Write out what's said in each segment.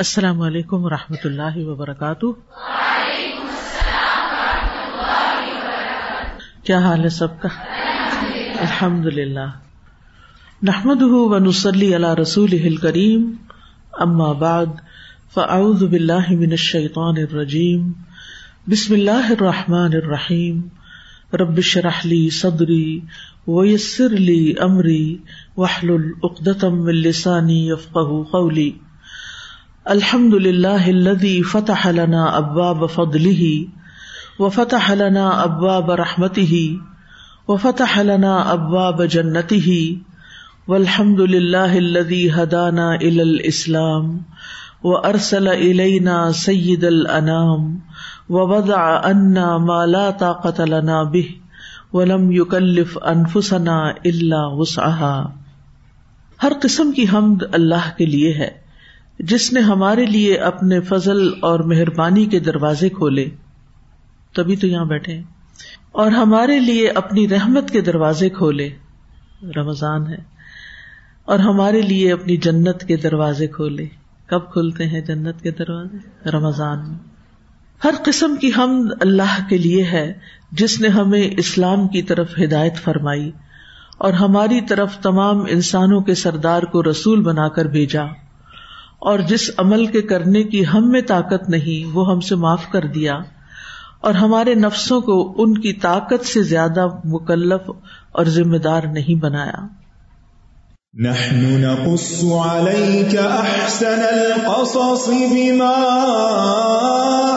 السلام علیکم و رحمۃ اللہ وبرکاتہ۔ کیا حال ہے سب کا؟ الحمد للہ نحمد و نسلی اللہ رسول کریم اما بعد، فاعوذ باللہ من الشیطان الرجیم۔ بسم اللہ الرحمٰن الرحیم۔ ربش رحلی صدری ویسر لی امری۔ وحل العقدم السانی یفقہ قولی۔ الحمد للہ الذي فتح لنا ابواب فضله وفتح لنا ابواب رحمته وفتح لنا ابواب جنته والحمد للہ الذي هدانا الى الاسلام وارسل الينا سيد الانام ووضع عنا ما لا طاقة لنا به ولم يكلف انفسنا الا وسعها ہر قسم کی حمد اللہ کے لیے ہے جس نے ہمارے لیے اپنے فضل اور مہربانی کے دروازے کھولے، تبھی تو یہاں بیٹھے اور ہمارے لیے اپنی رحمت کے دروازے کھولے، رمضان ہے۔ اور ہمارے لیے اپنی جنت کے دروازے کھولے۔ کب کھلتے ہیں جنت کے دروازے؟ رمضان میں۔ ہر قسم کی حمد اللہ کے لیے ہے، جس نے ہمیں اسلام کی طرف ہدایت فرمائی اور ہماری طرف تمام انسانوں کے سردار کو رسول بنا کر بھیجا۔ اور جس عمل کے کرنے کی ہم میں طاقت نہیں، وہ ہم سے معاف کر دیا۔ اور ہمارے نفسوں کو ان کی طاقت سے زیادہ مکلف اور ذمہ دار نہیں بنایا۔ نحن نقص عليك احسن القصص بما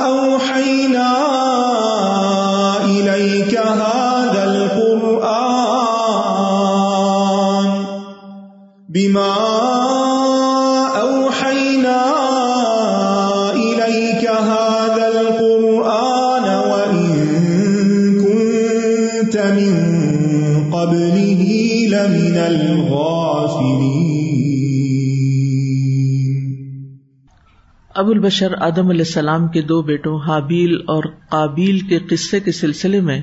اوحينا اليك هذا القرآن بما ابو البشر آدم علیہ السلام کے دو بیٹوں حابیل اور قابیل کے قصے کے سلسلے میں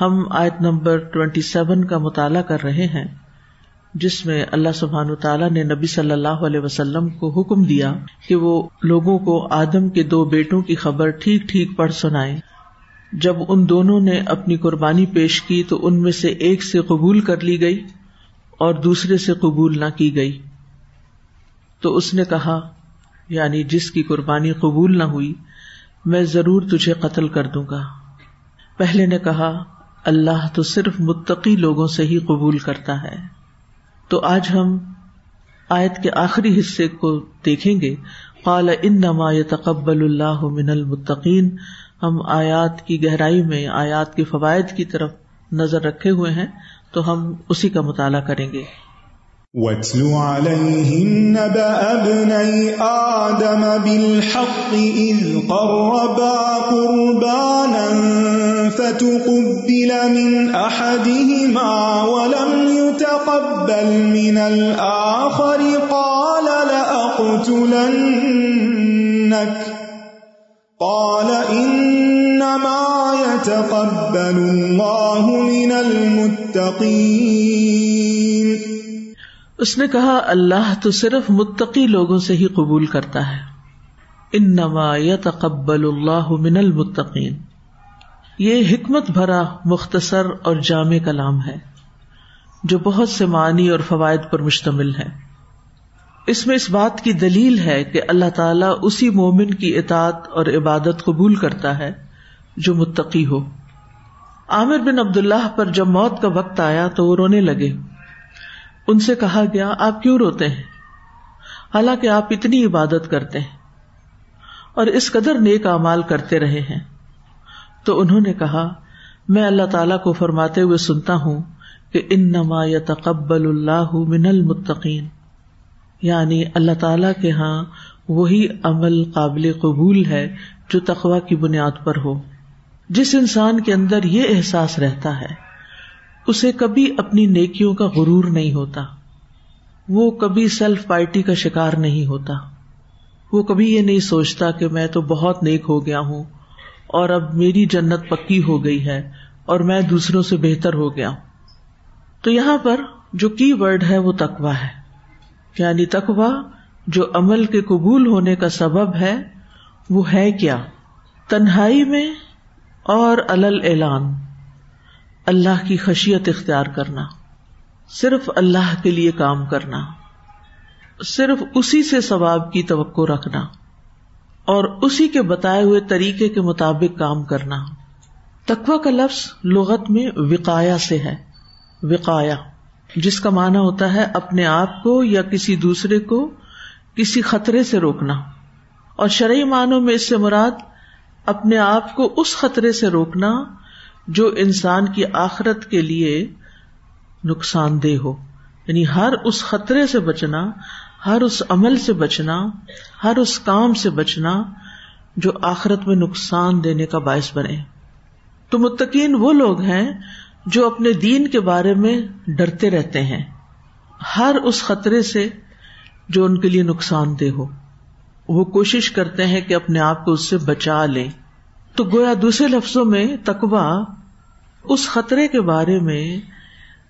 ہم آیت نمبر ٹوینٹی سیون کا مطالعہ کر رہے ہیں، جس میں اللہ سبحان تعالیٰ نے نبی صلی اللہ علیہ وسلم کو حکم دیا کہ وہ لوگوں کو آدم کے دو بیٹوں کی خبر ٹھیک ٹھیک پڑھ سنائے جب ان دونوں نے اپنی قربانی پیش کی تو ان میں سے ایک سے قبول کر لی گئی اور دوسرے سے قبول نہ کی گئی۔ تو اس نے کہا یعنی جس کی قربانی قبول نہ ہوئی، میں ضرور تجھے قتل کر دوں گا۔ پہلے نے کہا، اللہ تو صرف متقی لوگوں سے ہی قبول کرتا ہے۔ تو آج ہم آیت کے آخری حصے کو دیکھیں گے۔ قال ان نما تقبل اللہ من المتقین۔ ہم آیات کی گہرائی میں، آیات کے فوائد کی طرف نظر رکھے ہوئے ہیں، تو ہم اسی کا مطالعہ کریں گے۔ واتل عليهم نبأ ابني آدم بالحق إذ قربا قربانا فتقبل من أحدهما ولم يتقبل من الآخر قال لأقتلنك قال إنما يتقبل الله من المتقين اس نے کہا، اللہ تو صرف متقی لوگوں سے ہی قبول کرتا ہے۔ ان نما یا تقبل اللہ من المتقین۔ یہ حکمت بھرا، مختصر اور جامع کلام ہے، جو بہت سے معنی اور فوائد پر مشتمل ہے۔ اس میں اس بات کی دلیل ہے کہ اللہ تعالیٰ اسی مومن کی اطاعت اور عبادت قبول کرتا ہے، جو متقی ہو۔ عامر بن عبد اللہ پر جب موت کا وقت آیا تو وہ رونے لگے۔ ان سے کہا گیا، آپ کیوں روتے ہیں؟ حالانکہ آپ اتنی عبادت کرتے ہیں اور اس قدر نیک امال کرتے رہے ہیں۔ تو انہوں نے کہا، میں اللہ تعالی کو فرماتے ہوئے سنتا ہوں کہ ان نما یا تقبل اللہ من المتقین۔ یعنی اللہ تعالی کے ہاں وہی عمل قابل قبول ہے جو تقوا کی بنیاد پر ہو۔ جس انسان کے اندر یہ احساس رہتا ہے اسے کبھی اپنی نیکیوں کا غرور نہیں ہوتا۔ وہ کبھی سیلف پارٹی کا شکار نہیں ہوتا۔ وہ کبھی یہ نہیں سوچتا کہ میں تو بہت نیک ہو گیا ہوں اور اب میری جنت پکی ہو گئی ہے اور میں دوسروں سے بہتر ہو گیا ہوں۔ تو یہاں پر جو کی ورڈ ہے وہ تکوا ہے۔ یعنی تکوا جو عمل کے قبول ہونے کا سبب ہے وہ ہے کیا؟ تنہائی میں اور الل اعلان۔ اللہ کی خشیت اختیار کرنا، صرف اللہ کے لیے کام کرنا، صرف اسی سے ثواب کی توقع رکھنا، اور اسی کے بتائے ہوئے طریقے کے مطابق کام کرنا۔ تقوا کا لفظ لغت میں وقایا سے ہے وقایا جس کا معنی ہوتا ہے اپنے آپ کو یا کسی دوسرے کو کسی خطرے سے روکنا۔ اور شرعی معنوں میں اس سے مراد اپنے آپ کو اس خطرے سے روکنا جو انسان کی آخرت کے لیے نقصان دہ ہو۔ یعنی ہر اس خطرے سے بچنا، ہر اس عمل سے بچنا، ہر اس کام سے بچنا جو آخرت میں نقصان دینے کا باعث بنے۔ تو متقین وہ لوگ ہیں جو اپنے دین کے بارے میں ڈرتے رہتے ہیں۔ ہر اس خطرے سے جو ان کے لیے نقصان دہ ہو۔ وہ کوشش کرتے ہیں کہ اپنے آپ کو اس سے بچا لیں۔ تو گویا دوسرے لفظوں میں تقوا اس خطرے کے بارے میں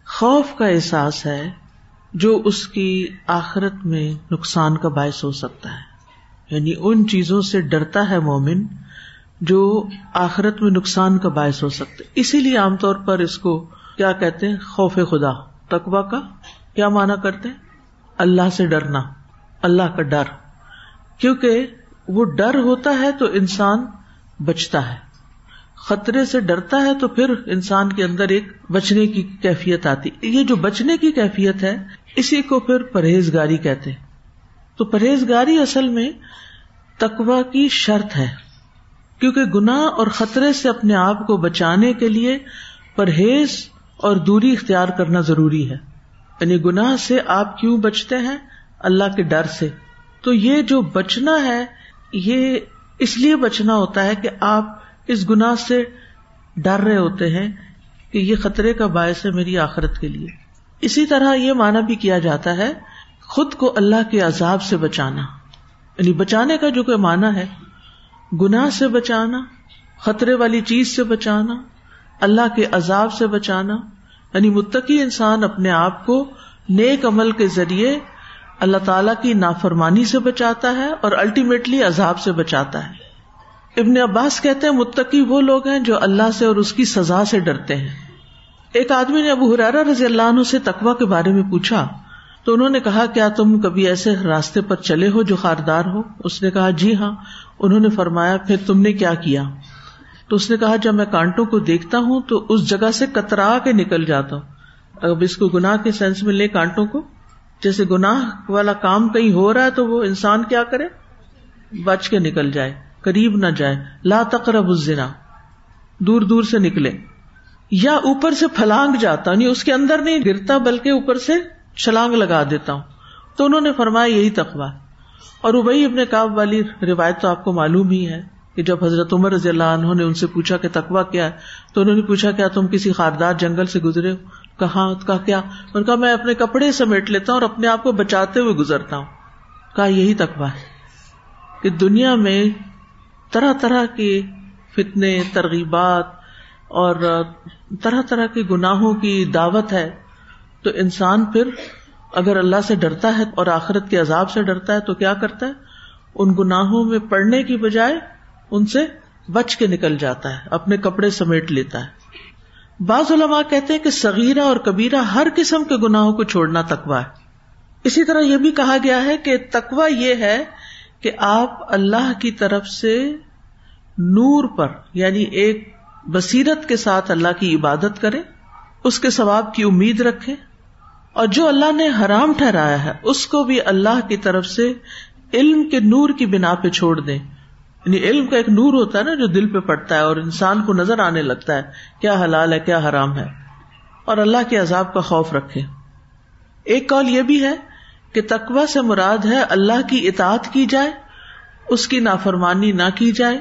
خوف کا احساس ہے جو اس کی آخرت میں نقصان کا باعث ہو سکتا ہے۔ یعنی ان چیزوں سے ڈرتا ہے مومن جو آخرت میں نقصان کا باعث ہو سکتے۔ اسی لیے عام طور پر اس کو کیا کہتے ہیں؟ خوف خدا۔ تقوا کا کیا مانا کرتے ہیں؟ اللہ سے ڈرنا، اللہ کا ڈر۔ کیونکہ وہ ڈر ہوتا ہے تو انسان بچتا ہے۔ خطرے سے ڈرتا ہے تو پھر انسان کے اندر ایک بچنے کی کیفیت آتی۔ یہ جو بچنے کی کیفیت ہے، اسی کو پھر پرہیزگاری کہتے تو پرہیزگاری اصل میں تقوا کی شرط ہے۔ کیونکہ گنا اور خطرے سے اپنے آپ کو بچانے کے لیے پرہیز اور دوری اختیار کرنا ضروری ہے۔ یعنی گناہ سے آپ کیوں بچتے ہیں؟ اللہ کے ڈر سے۔ تو یہ جو بچنا ہے، یہ اس لیے بچنا ہوتا ہے کہ آپ اس گنا سے ڈر رہے ہوتے ہیں کہ یہ خطرے کا باعث ہے میری آخرت کے لیے۔ اسی طرح یہ مانا بھی کیا جاتا ہے خود کو اللہ کے عذاب سے بچانا۔ یعنی بچانے کا جو کوئی مانا ہے، گناہ سے بچانا، خطرے والی چیز سے بچانا، اللہ کے عذاب سے بچانا۔ یعنی متقی انسان اپنے آپ کو نیک عمل کے ذریعے اللہ تعالی کی نافرمانی سے بچاتا ہے اور الٹیمیٹلی عذاب سے بچاتا ہے۔ ابن عباس کہتے ہیں، متقی وہ لوگ ہیں جو اللہ سے اور اس کی سزا سے ڈرتے ہیں۔ ایک آدمی نے ابو حرارا رضی اللہ عنہ سے تقوا کے بارے میں پوچھا، تو انہوں نے کہا، کیا تم کبھی ایسے راستے پر چلے ہو جو خاردار ہو؟ اس نے کہا جی ہاں۔ انہوں نے فرمایا، پھر تم نے کیا کیا؟ تو اس نے کہا، جب میں کانٹوں کو دیکھتا ہوں تو اس جگہ سے کترا کے نکل جاتا ہوں۔ اب اس کو گناہ کے سینس میں لے کانٹوں کو۔ جیسے گناہ والا کام کہیں ہو رہا ہے تو وہ انسان کیا کرے؟ بچ کے نکل جائے، قریب نہ جائے۔ لا تقرب الزنا، دور دور سے نکلے۔ یا اوپر سے پھلانگ جاتا نہیں اس کے اندر نہیں گرتا، بلکہ اوپر سے چھلانگ لگا دیتا ہوں۔ تو انہوں نے فرمایا یہی تقوا اور وہی اپنے کاب والی روایت تو آپ کو معلوم ہی ہے کہ جب حضرت عمر رضی اللہ عنہ نے ان سے پوچھا کہ تقوا کیا ہے، تو انہوں نے پوچھا کیا تم کسی خاردار جنگل سے گزرے ہو؟ کہاں کا کیا؟ ان کا میں اپنے کپڑے سمیٹ لیتا ہوں اور اپنے آپ کو بچاتے ہوئے گزرتا ہوں۔ کہا، یہی تقوا ہے کہ دنیا میں طرح طرح کے فتنے، ترغیبات اور طرح طرح کے گناہوں کی دعوت ہے۔ تو انسان پھر اگر اللہ سے ڈرتا ہے اور آخرت کے عذاب سے ڈرتا ہے تو کیا کرتا ہے؟ ان گناہوں میں پڑنے کی بجائے ان سے بچ کے نکل جاتا ہے، اپنے کپڑے سمیٹ لیتا ہے۔ بعض علماء کہتے ہیں کہ سغیرہ اور کبیرہ ہر قسم کے گناہوں کو چھوڑنا تقوا ہے۔ اسی طرح یہ بھی کہا گیا ہے کہ تقوا یہ ہے کہ آپ اللہ کی طرف سے نور پر یعنی ایک بصیرت کے ساتھ اللہ کی عبادت کرے اس کے ثواب کی امید رکھے اور جو اللہ نے حرام ٹھہرایا ہے، اس کو بھی اللہ کی طرف سے علم کے نور کی بنا پہ چھوڑ دیں۔ یعنی علم کا ایک نور ہوتا ہے نا جو دل پہ پڑتا ہے اور انسان کو نظر آنے لگتا ہے، کیا حلال ہے، کیا حرام ہے۔ اور اللہ کے عذاب کا خوف رکھے۔ ایک کال یہ بھی ہے کہ تقوا سے مراد ہے اللہ کی اطاعت کی جائے، اس کی نافرمانی نہ کی جائے،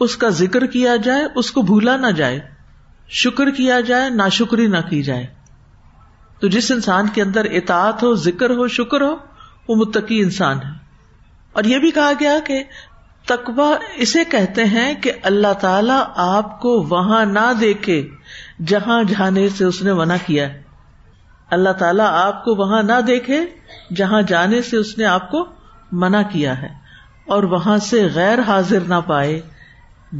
اس کا ذکر کیا جائے، اس کو بھولا نہ جائے، شکر کیا جائے نہ شکری نہ کی جائے۔ تو جس انسان کے اندر اطاعت ہو، ذکر ہو، شکر ہو، وہ متقی انسان ہے۔ اور یہ بھی کہا گیا کہ تقوا اسے کہتے ہیں کہ اللہ تعالی آپ کو وہاں نہ دیکھے جہاں جانے سے اس نے منع کیا ہے۔ اللہ تعالیٰ آپ کو وہاں نہ دیکھے جہاں جانے سے اس نے آپ کو منع کیا ہے اور وہاں سے غیر حاضر نہ پائے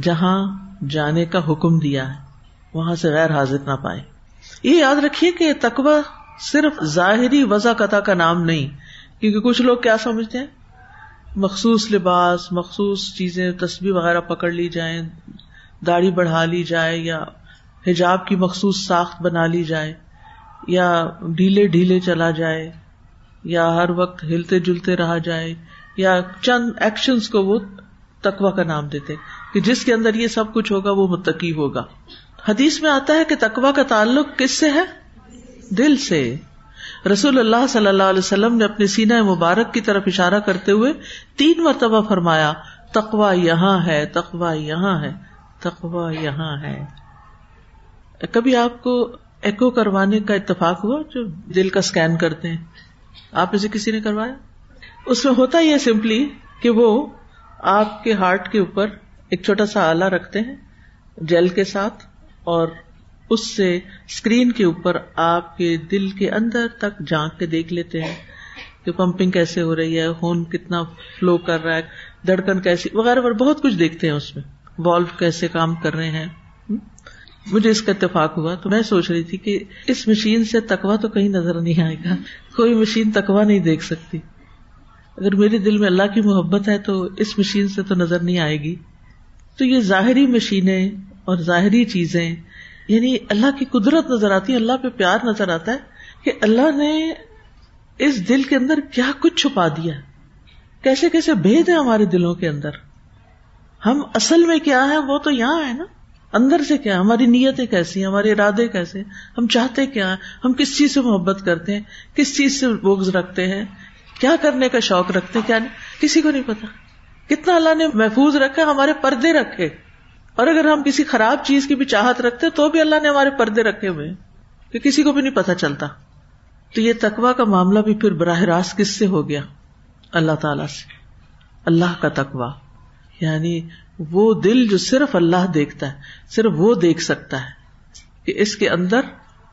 جہاں جانے کا حکم دیا ہے۔ وہاں سے غیر حاضر نہ پائے۔ یہ یاد رکھیے کہ تقوا صرف ظاہری وضا قطع کا نام نہیں، کیونکہ کچھ لوگ کیا سمجھتے ہیں؟ مخصوص لباس، مخصوص چیزیں تصویر وغیرہ پکڑ لی جائیں، داڑھی بڑھا لی جائے یا حجاب کی مخصوص ساخت بنا لی جائے یا ڈھیلے ڈھیلے چلا جائے یا ہر وقت ہلتے جلتے رہا جائے یا چند ایکشن کو وہ تقوا کا نام دیتے کہ جس کے اندر یہ سب کچھ ہوگا وہ متقی ہوگا۔ حدیث میں آتا ہے کہ تقوا کا تعلق کس سے ہے؟ دل سے۔ رسول اللہ صلی اللہ علیہ وسلم نے اپنے سینا مبارک کی طرف اشارہ کرتے ہوئے تین مرتبہ فرمایا تقوا یہاں ہے تقوا یہاں ہے تقوا یہاں ہے۔ کبھی آپ کو ایکو کروانے کا اتفاق ہوا جو دل کا اسکین کرتے ہیں؟ آپ اسے کسی نے کروایا؟ اس میں ہوتا یہ سمپلی کہ وہ آپ کے ہارٹ کے اوپر ایک چھوٹا سا آلہ رکھتے ہیں جیل کے ساتھ اور اس سے اسکرین کے اوپر آپ کے دل کے اندر تک جانک کے دیکھ لیتے ہیں کہ پمپنگ کیسے ہو رہی ہے، خون کتنا فلو کر رہا ہے، دھڑکن کیسی، وغیرہ وغیرہ، بہت کچھ دیکھتے ہیں اس میں۔ والو کیسے کام کر رہے ہیں۔ مجھے اس کا اتفاق ہوا تو میں سوچ رہی تھی کہ اس مشین سے تکوا تو کہیں نظر نہیں آئے گا۔ کوئی مشین تکوا نہیں دیکھ سکتی۔ اگر میرے دل میں اللہ کی محبت ہے تو اس مشین سے تو نظر نہیں آئے گی۔ تو یہ ظاہری مشینیں اور ظاہری چیزیں یعنی اللہ کی قدرت نظر آتی ہے، اللہ پہ پیار نظر آتا ہے کہ اللہ نے اس دل کے اندر کیا کچھ چھپا دیا کیسے کیسے بھید ہے ہمارے دلوں کے اندر۔ ہم اصل میں کیا ہے وہ تو یہاں ہے نا۔ اندر سے کیا ہماری نیتیں کیسی ہیں؟ ہمارے ارادے کیسے ہم چاہتے کیا ہم کس چیز سے محبت کرتے ہیں؟ کس چیز سے بوگز رکھتے ہیں؟ کیا کرنے کا شوق رکھتے ہیں؟ کیا نہیں؟ کسی کو نہیں پتا۔ کتنا اللہ نے محفوظ رکھا، ہمارے پردے رکھے۔ اور اگر ہم کسی خراب چیز کی بھی چاہت رکھتے تو بھی اللہ نے ہمارے پردے رکھے ہوئے کہ کسی کو بھی نہیں پتا چلتا۔ تو یہ تقوا کا معاملہ بھی پھر براہ راست کس سے ہو گیا؟ اللہ تعالی سے۔ اللہ کا تقوا یعنی وہ دل جو صرف اللہ دیکھتا ہے، صرف وہ دیکھ سکتا ہے کہ اس کے اندر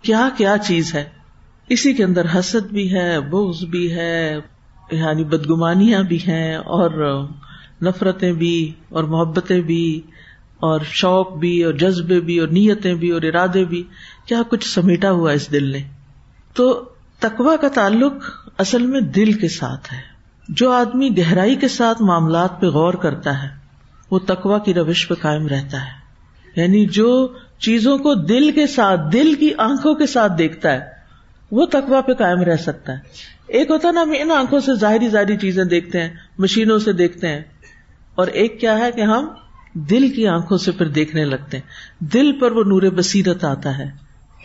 کیا کیا چیز ہے۔ اسی کے اندر حسد بھی ہے، بغض بھی ہے یعنی بدگمانیاں بھی ہیں اور نفرتیں بھی اور محبتیں بھی۔ اور شوق بھی اور جذبے بھی اور نیتیں بھی اور ارادے بھی کیا کچھ سمیٹا ہوا اس دل نے؟ تو تقوا کا تعلق اصل میں دل کے ساتھ ہے۔ جو آدمی گہرائی کے ساتھ معاملات پہ غور کرتا ہے، وہ تقوا کی روش پہ قائم رہتا ہے۔ یعنی جو چیزوں کو دل کے ساتھ، دل کی آنکھوں کے ساتھ دیکھتا ہے، وہ تقوا پہ قائم رہ سکتا ہے۔ ایک ہوتا نا، ہم ان آنکھوں سے ظاہری ظاہری چیزیں دیکھتے ہیں، مشینوں سے دیکھتے ہیں۔ اور ایک کیا ہے کہ ہم دل کی آنکھوں سے پھر دیکھنے لگتے ہیں۔ دل پر وہ نور بصیرت آتا ہے۔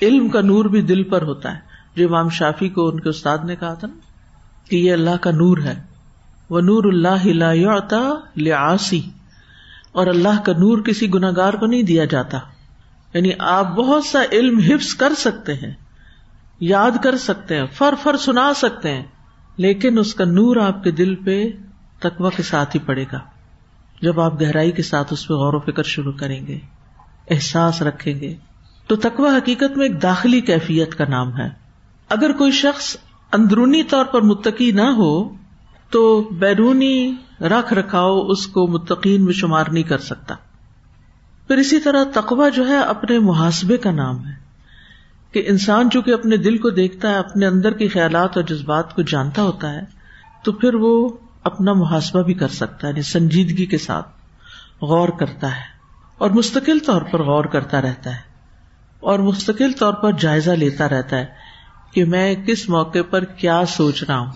علم کا نور بھی دل پر ہوتا ہے۔ جو امام شافی کو ان کے استاد نے کہا تھا نا کہ یہ اللہ کا نور ہے۔ وہ نور اللہ لاسی اور اللہ کا نور کسی گناگار کو نہیں دیا جاتا۔ یعنی آپ بہت سا علم حفظ کر سکتے ہیں۔ یاد کر سکتے ہیں۔ فر فر سنا سکتے ہیں۔ لیکن اس کا نور آپ کے دل پہ تقوا کے ساتھ ہی پڑے گا۔ جب آپ گہرائی کے ساتھ اس پہ غور و فکر شروع کریں گے، احساس رکھیں گے، تو تقوا حقیقت میں ایک داخلی کیفیت کا نام ہے۔ اگر کوئی شخص اندرونی طور پر متقی نہ ہو، تو بیرونی رکھ رکھاؤ اس کو متقین میں شمار نہیں کر سکتا۔ پھر اسی طرح تقوا جو ہے اپنے محاسبے کا نام ہے۔ کہ انسان چونکہ اپنے دل کو دیکھتا ہے، اپنے اندر کے خیالات اور جذبات کو جانتا ہوتا ہے، تو پھر وہ اپنا محاسبہ بھی کر سکتا ہے یعنی سنجیدگی کے ساتھ غور کرتا ہے اور مستقل طور پر غور کرتا رہتا ہے اور مستقل طور پر جائزہ لیتا رہتا ہے کہ میں کس موقع پر کیا سوچ رہا ہوں۔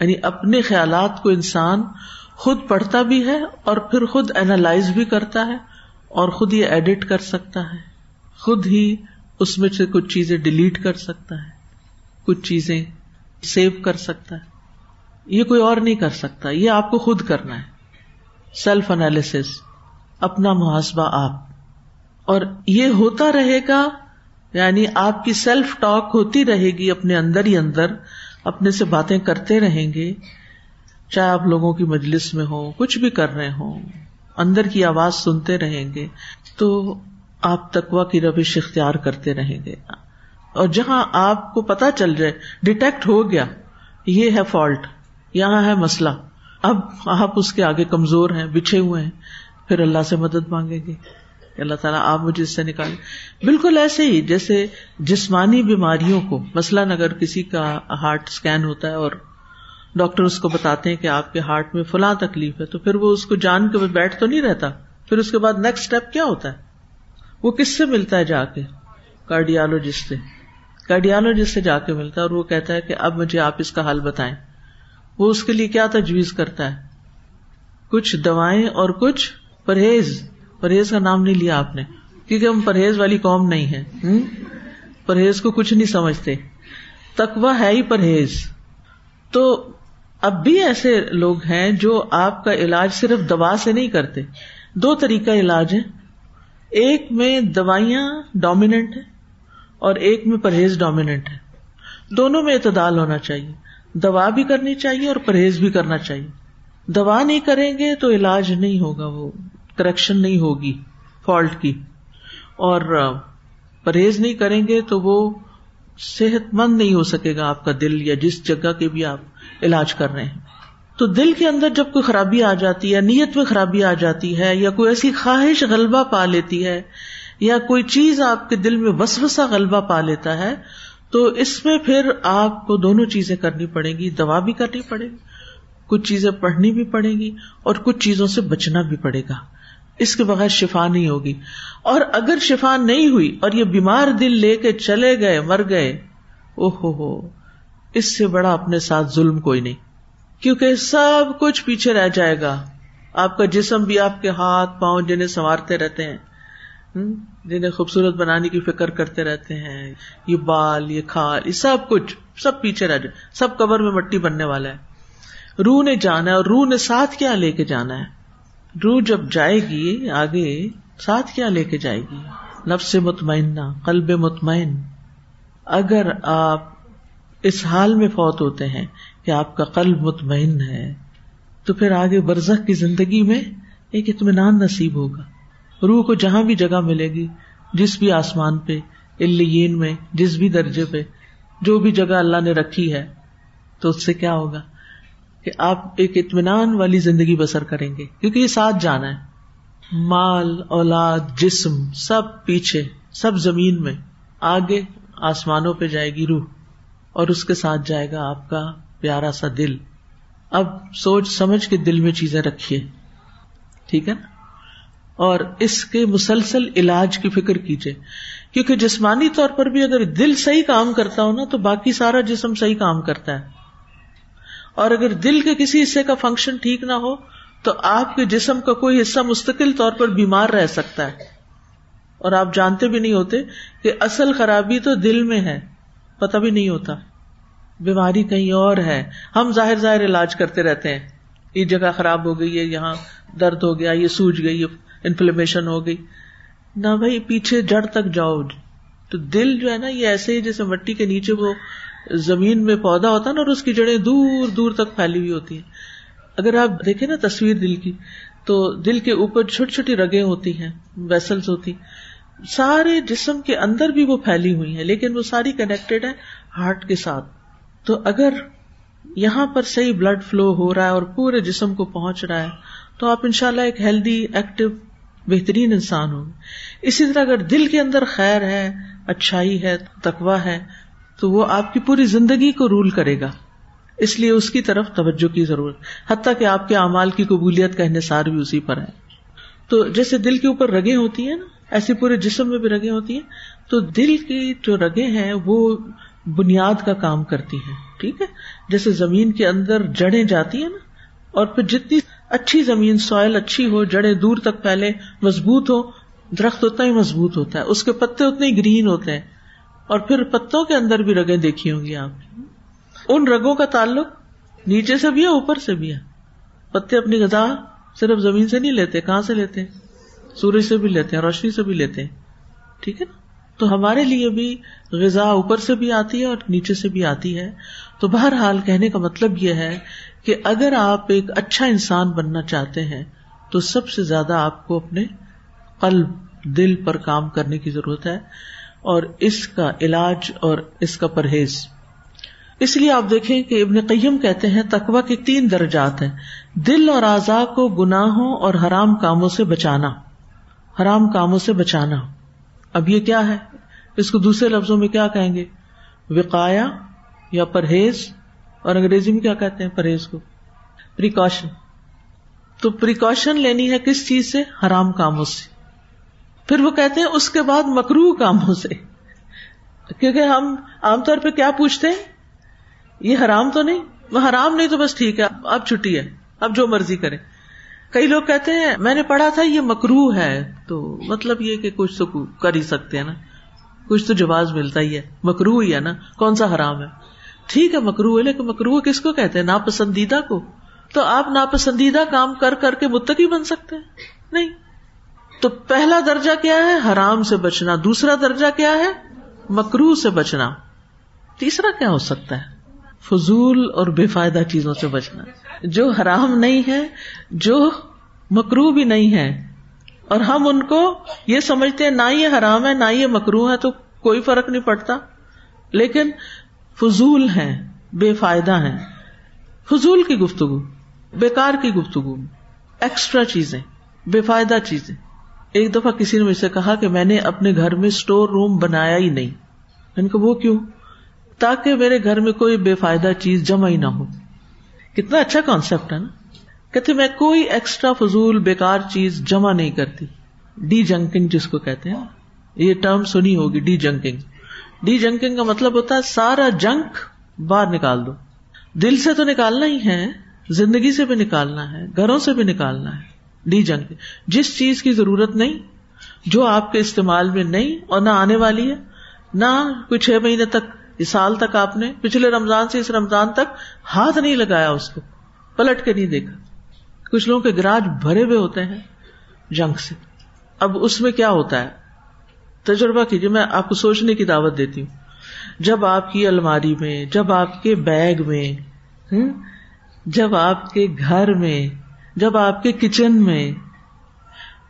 یعنی اپنے خیالات کو انسان خود پڑھتا بھی ہے اور پھر خود اینالائز بھی کرتا ہے اور خود یہ ایڈٹ کر سکتا ہے۔ خود ہی اس میں سے کچھ چیزیں ڈیلیٹ کر سکتا ہے، کچھ چیزیں سیو کر سکتا ہے۔ یہ کوئی اور نہیں کر سکتا، یہ آپ کو خود کرنا ہے۔ سیلف انالیس اپنا محاسبہ آپ۔ اور یہ ہوتا رہے گا یعنی آپ کی سیلف ٹاک ہوتی رہے گی اپنے اندر ہی اندر، اپنے سے باتیں کرتے رہیں گے۔ چاہے آپ لوگوں کی مجلس میں ہو کچھ بھی کر رہے ہوں، اندر کی آواز سنتے رہیں گے، تو آپ تکوا کی روش اختیار کرتے رہیں گے۔ اور جہاں آپ کو پتا چل جائے ڈیٹیکٹ ہو گیا، یہ ہے فالٹ یہاں ہے مسئلہ۔ اب آپ اس کے آگے کمزور ہیں، بچھے ہوئے ہیں۔ پھر اللہ سے مدد مانگیں گے۔ اللہ تعالیٰ آپ مجھے اس سے نکالیں بالکل ایسے ہی جیسے جسمانی بیماریوں کو، مثلاً اگر کسی کا ہارٹ اسکین ہوتا ہے اور ڈاکٹر اس کو بتاتے ہیں کہ آپ کے ہارٹ میں فلاں تکلیف ہے، تو پھر وہ اس کو جان کے بیٹھ تو نہیں رہتا۔ پھر اس کے بعد نیکسٹ اسٹیپ کیا ہوتا ہے؟ وہ کس سے ملتا ہے جا کے؟ کارڈیالوجسٹ سے۔ کارڈیالوجسٹ سے جا کے ملتا ہے اور وہ کہتا ہے کہ اب مجھے آپ اس کا حل بتائیں۔ وہ اس کے لیے کیا تجویز کرتا ہے؟ کچھ دوائیں اور کچھ پرہیز۔ پرہیز کا نام نہیں لیا آپ نے، کیونکہ ہم پرہیز والی قوم نہیں ہے پرہیز کو کچھ نہیں سمجھتے۔ تکوا ہے ہی پرہیز۔ تو اب بھی ایسے لوگ ہیں جو آپ کا علاج صرف دوا سے نہیں کرتے۔ دو طریقہ علاج ہے ایک میں دوائیاں ڈومیننٹ ہے اور ایک میں پرہیز ڈومیننٹ ہے دونوں میں اعتدال ہونا چاہیے۔ دوا بھی کرنی چاہیے اور پرہیز بھی کرنا چاہیے۔ دوا نہیں کریں گے تو علاج نہیں ہوگا، وہ کریکشن نہیں ہوگی فالٹ کی۔ اور پرہیز نہیں کریں گے تو وہ صحت مند نہیں ہو سکے گا آپ کا دل یا جس جگہ کے بھی آپ علاج کر رہے ہیں۔ تو دل کے اندر جب کوئی خرابی آ جاتی ہے، نیت میں خرابی آ جاتی ہے، یا کوئی ایسی خواہش غلبہ پا لیتی ہے، یا کوئی چیز آپ کے دل میں وسوسا غلبہ پا لیتا ہے تو اس میں پھر آپ کو دونوں چیزیں کرنی پڑے گی، دوا بھی کرنی پڑے گی، کچھ چیزیں پڑھنی بھی پڑے گی اور کچھ چیزوں سے بچنا بھی پڑے گا۔ اس کے بغیر شفا نہیں ہوگی۔ اور اگر شفا نہیں ہوئی اور یہ بیمار دل لے کے چلے گئے، مر گئے او ہو ہو، اس سے بڑا اپنے ساتھ ظلم کوئی نہیں۔ کیونکہ سب کچھ پیچھے رہ جائے گا۔ آپ کا جسم بھی آپ کے ہاتھ، پاؤں، جنہیں سنوارتے رہتے ہیں۔ جنہیں خوبصورت بنانے کی فکر کرتے رہتے ہیں، یہ بال، یہ کھال، یہ سب کچھ، سب پیچھے رہ جائے، سب قبر میں مٹی بننے والا ہے۔ روح نے جانا ہے اور روح نے ساتھ کیا لے کے جانا ہے۔ روح جب جائے گی، آگے ساتھ کیا لے کے جائے گی؟ نفس مطمئنہ، قلب مطمئن۔ اگر آپ اس حال میں فوت ہوتے ہیں کہ آپ کا قلب مطمئن ہے، تو پھر آگے برزخ کی زندگی میں ایک اطمینان نصیب ہوگا۔ روح کو جہاں بھی جگہ ملے گی، جس بھی آسمان پہ الین میں، جس بھی درجے پہ، جو بھی جگہ اللہ نے رکھی ہے، تو اس سے کیا ہوگا؟ کہ آپ ایک اطمینان والی زندگی بسر کریں گے، کیونکہ یہ ساتھ جانا ہے۔ مال، اولاد، جسم، سب پیچھے، سب زمین میں، آگے آسمانوں پہ جائے گی روح، اور اس کے ساتھ جائے گا آپ کا پیارا سا دل۔ اب سوچ سمجھ کے دل میں چیزیں رکھیے۔ ٹھیک ہے نا؟ اور اس کے مسلسل علاج کی فکر کیجیے کیونکہ جسمانی طور پر بھی اگر دل صحیح کام کرتا ہو نا، تو باقی سارا جسم صحیح کام کرتا ہے۔ اور اگر دل کے کسی حصے کا فنکشن ٹھیک نہ ہو، تو آپ کے جسم کا کوئی حصہ مستقل طور پر بیمار رہ سکتا ہے۔ اور آپ جانتے بھی نہیں ہوتے کہ اصل خرابی تو دل میں ہے پتا بھی نہیں ہوتا۔ بیماری کہیں اور ہے۔ ہم ظاہر ظاہر علاج کرتے رہتے ہیں۔ یہ جگہ خراب ہو گئی ہے، یہاں درد ہو گیا، یہ سوج گئی انفلیمیشن ہو گئی۔ نہ بھائی پیچھے جڑ تک جاؤ۔ تو دل جو ہے نا یہ ایسے ہی جیسے مٹی کے نیچے وہ زمین میں پودا ہوتا ہے نا اور اس کی جڑیں دور دور تک پھیلی ہوئی ہوتی ہیں۔ اگر آپ دیکھیں نا تصویر دل کی، تو دل کے اوپر چھوٹی چھوٹی رگیں ہوتی ہیں ویسلس ہوتی سارے جسم کے اندر بھی وہ پھیلی ہوئی ہیں، لیکن وہ ساری کنیکٹڈ ہے ہارٹ کے ساتھ۔ تو اگر یہاں پر صحیح بلڈ فلو ہو رہا ہے اور پورے جسم کو پہنچ رہا ہے، تو آپ ان شاء اللہ ایک ہیلدی ایکٹیو بہترین انسان ہوں۔ اسی طرح اگر دل کے اندر خیر ہے، اچھائی ہے تقوا ہے، تو وہ آپ کی پوری زندگی کو رول کرے گا۔ اس لیے اس کی طرف توجہ کی ضرورت۔ حتیٰ کہ آپ کے اعمال کی قبولیت کا انحصار بھی اسی پر ہے۔ تو جیسے دل کے اوپر رگیں ہوتی ہیں نا، ایسے پورے جسم میں بھی رگیں ہوتی ہیں، تو دل کی جو رگیں ہیں، وہ بنیاد کا کام کرتی ہیں۔ ٹھیک ہے؟ جیسے زمین کے اندر جڑیں جاتی ہیں نا، اور پھر جتنی اچھی زمین سوائل اچھی ہو، جڑیں دور تک پھیلے مضبوط ہو، درخت اتنا ہی مضبوط ہوتا ہے، اس کے پتے اتنے ہی گرین ہوتے ہیں، اور پھر پتوں کے اندر بھی رگیں دیکھی ہوں گی آپ ان رگوں کا تعلق نیچے سے بھی ہے، اوپر سے بھی ہے۔ پتے اپنی غذا صرف زمین سے نہیں لیتے، کہاں سے لیتے؟ سورج سے بھی لیتے ہیں، روشنی سے بھی لیتے ہیں۔ ٹھیک ہے نا؟ تو ہمارے لیے بھی غذا اوپر سے بھی آتی ہے اور نیچے سے بھی آتی ہے۔ تو بہرحال کہنے کا مطلب یہ ہے کہ اگر آپ ایک اچھا انسان بننا چاہتے ہیں، تو سب سے زیادہ آپ کو اپنے قلب، دل پر کام کرنے کی ضرورت ہے، اور اس کا علاج اور اس کا پرہیز۔ اس لیے آپ دیکھیں کہ ابن قیم کہتے ہیں تقوا کے تین درجات ہیں۔ دل اور اعضا کو گناہوں اور حرام کاموں سے بچانا۔ حرام کاموں سے بچانا۔ اب یہ کیا ہے؟ اس کو دوسرے لفظوں میں کیا کہیں گے؟ وقایا یا پرہیز؟ اور انگریزی میں کیا کہتے ہیں پرہیز کو؟ پریکاشن تو پریکاشن لینی ہے کس چیز سے؟ حرام کاموں سے. پھر وہ کہتے ہیں اس کے بعد مکرو کاموں سے. کیونکہ ہم عام طور پہ کیا پوچھتے ہیں؟ یہ حرام تو نہیں؟ وہ حرام نہیں تو بس ٹھیک ہے، اب چھٹی ہے، اب جو مرضی کرے کئی لوگ کہتے ہیں میں نے پڑھا تھا یہ مکرو ہے، تو مطلب یہ کہ کچھ تو کر ہی سکتے ہیں نا. کچھ تو جواز ملتا ہی ہے مکرو ہی ہے نا، کون سا حرام ہے؟ ٹھیک ہے مکرو ہے، لیکن مکرو کس کو کہتے ہیں؟ ناپسندیدہ کو۔ تو آپ ناپسندیدہ کام کر کر کے متقی بن سکتے ہیں؟ نہیں۔ تو پہلا درجہ کیا ہے؟ حرام سے بچنا۔ دوسرا درجہ کیا ہے؟ مکرو سے بچنا۔ تیسرا کیا ہو سکتا ہے؟ فضول اور بے فائدہ چیزوں سے بچنا۔ جو حرام نہیں ہے، جو مکرو بھی نہیں ہے۔ اور ہم ان کو یہ سمجھتے ہیں، نہ یہ حرام ہے، نہ یہ مکرو ہے، تو کوئی فرق نہیں پڑتا۔ لیکن فضول ہے بے فائدہ ہے فضول کی گفتگو، بیکار کی گفتگو ایکسٹرا چیزیں، بے فائدہ چیزیں۔ ایک دفعہ کسی نے مجھ سے کہا کہ میں نے اپنے گھر میں اسٹور روم بنایا ہی نہیں۔ ان کو وہ کیوں؟ تاکہ میرے گھر میں کوئی بے فائدہ چیز جمع ہی نہ ہو۔ کتنا اچھا کانسیپٹ ہے نا۔ کہتے، میں کوئی ایکسٹرا فضول بےکار چیز جمع نہیں کرتی۔ ڈی جنکنگ جس کو کہتے ہیں۔ یہ ٹرم سنی ہوگی، ڈی جنکنگ۔ ڈی جنکنگ کا مطلب ہوتا ہے سارا جنک باہر نکال دو۔ دل سے تو نکالنا ہی ہے، زندگی سے بھی نکالنا ہے، گھروں سے بھی نکالنا ہے۔ ڈی جنکنگ، جس چیز کی ضرورت نہیں، جو آپ کے استعمال میں نہیں اور نہ آنے والی ہے، نہ کوئی چھ مہینے تک اس سال تک آپ نے، پچھلے رمضان سے اس رمضان تک ہاتھ نہیں لگایا اس کو، پلٹ کے نہیں دیکھا۔ کچھ لوگوں کے گراج بھرے ہوئے ہوتے ہیں جنگ سے۔ اب اس میں کیا ہوتا ہے؟ تجربہ کیجیے، میں آپ کو سوچنے کی دعوت دیتی ہوں۔ جب آپ کی الماری میں، جب آپ کے بیگ میں جب آپ کے گھر میں، جب آپ کے کچن میں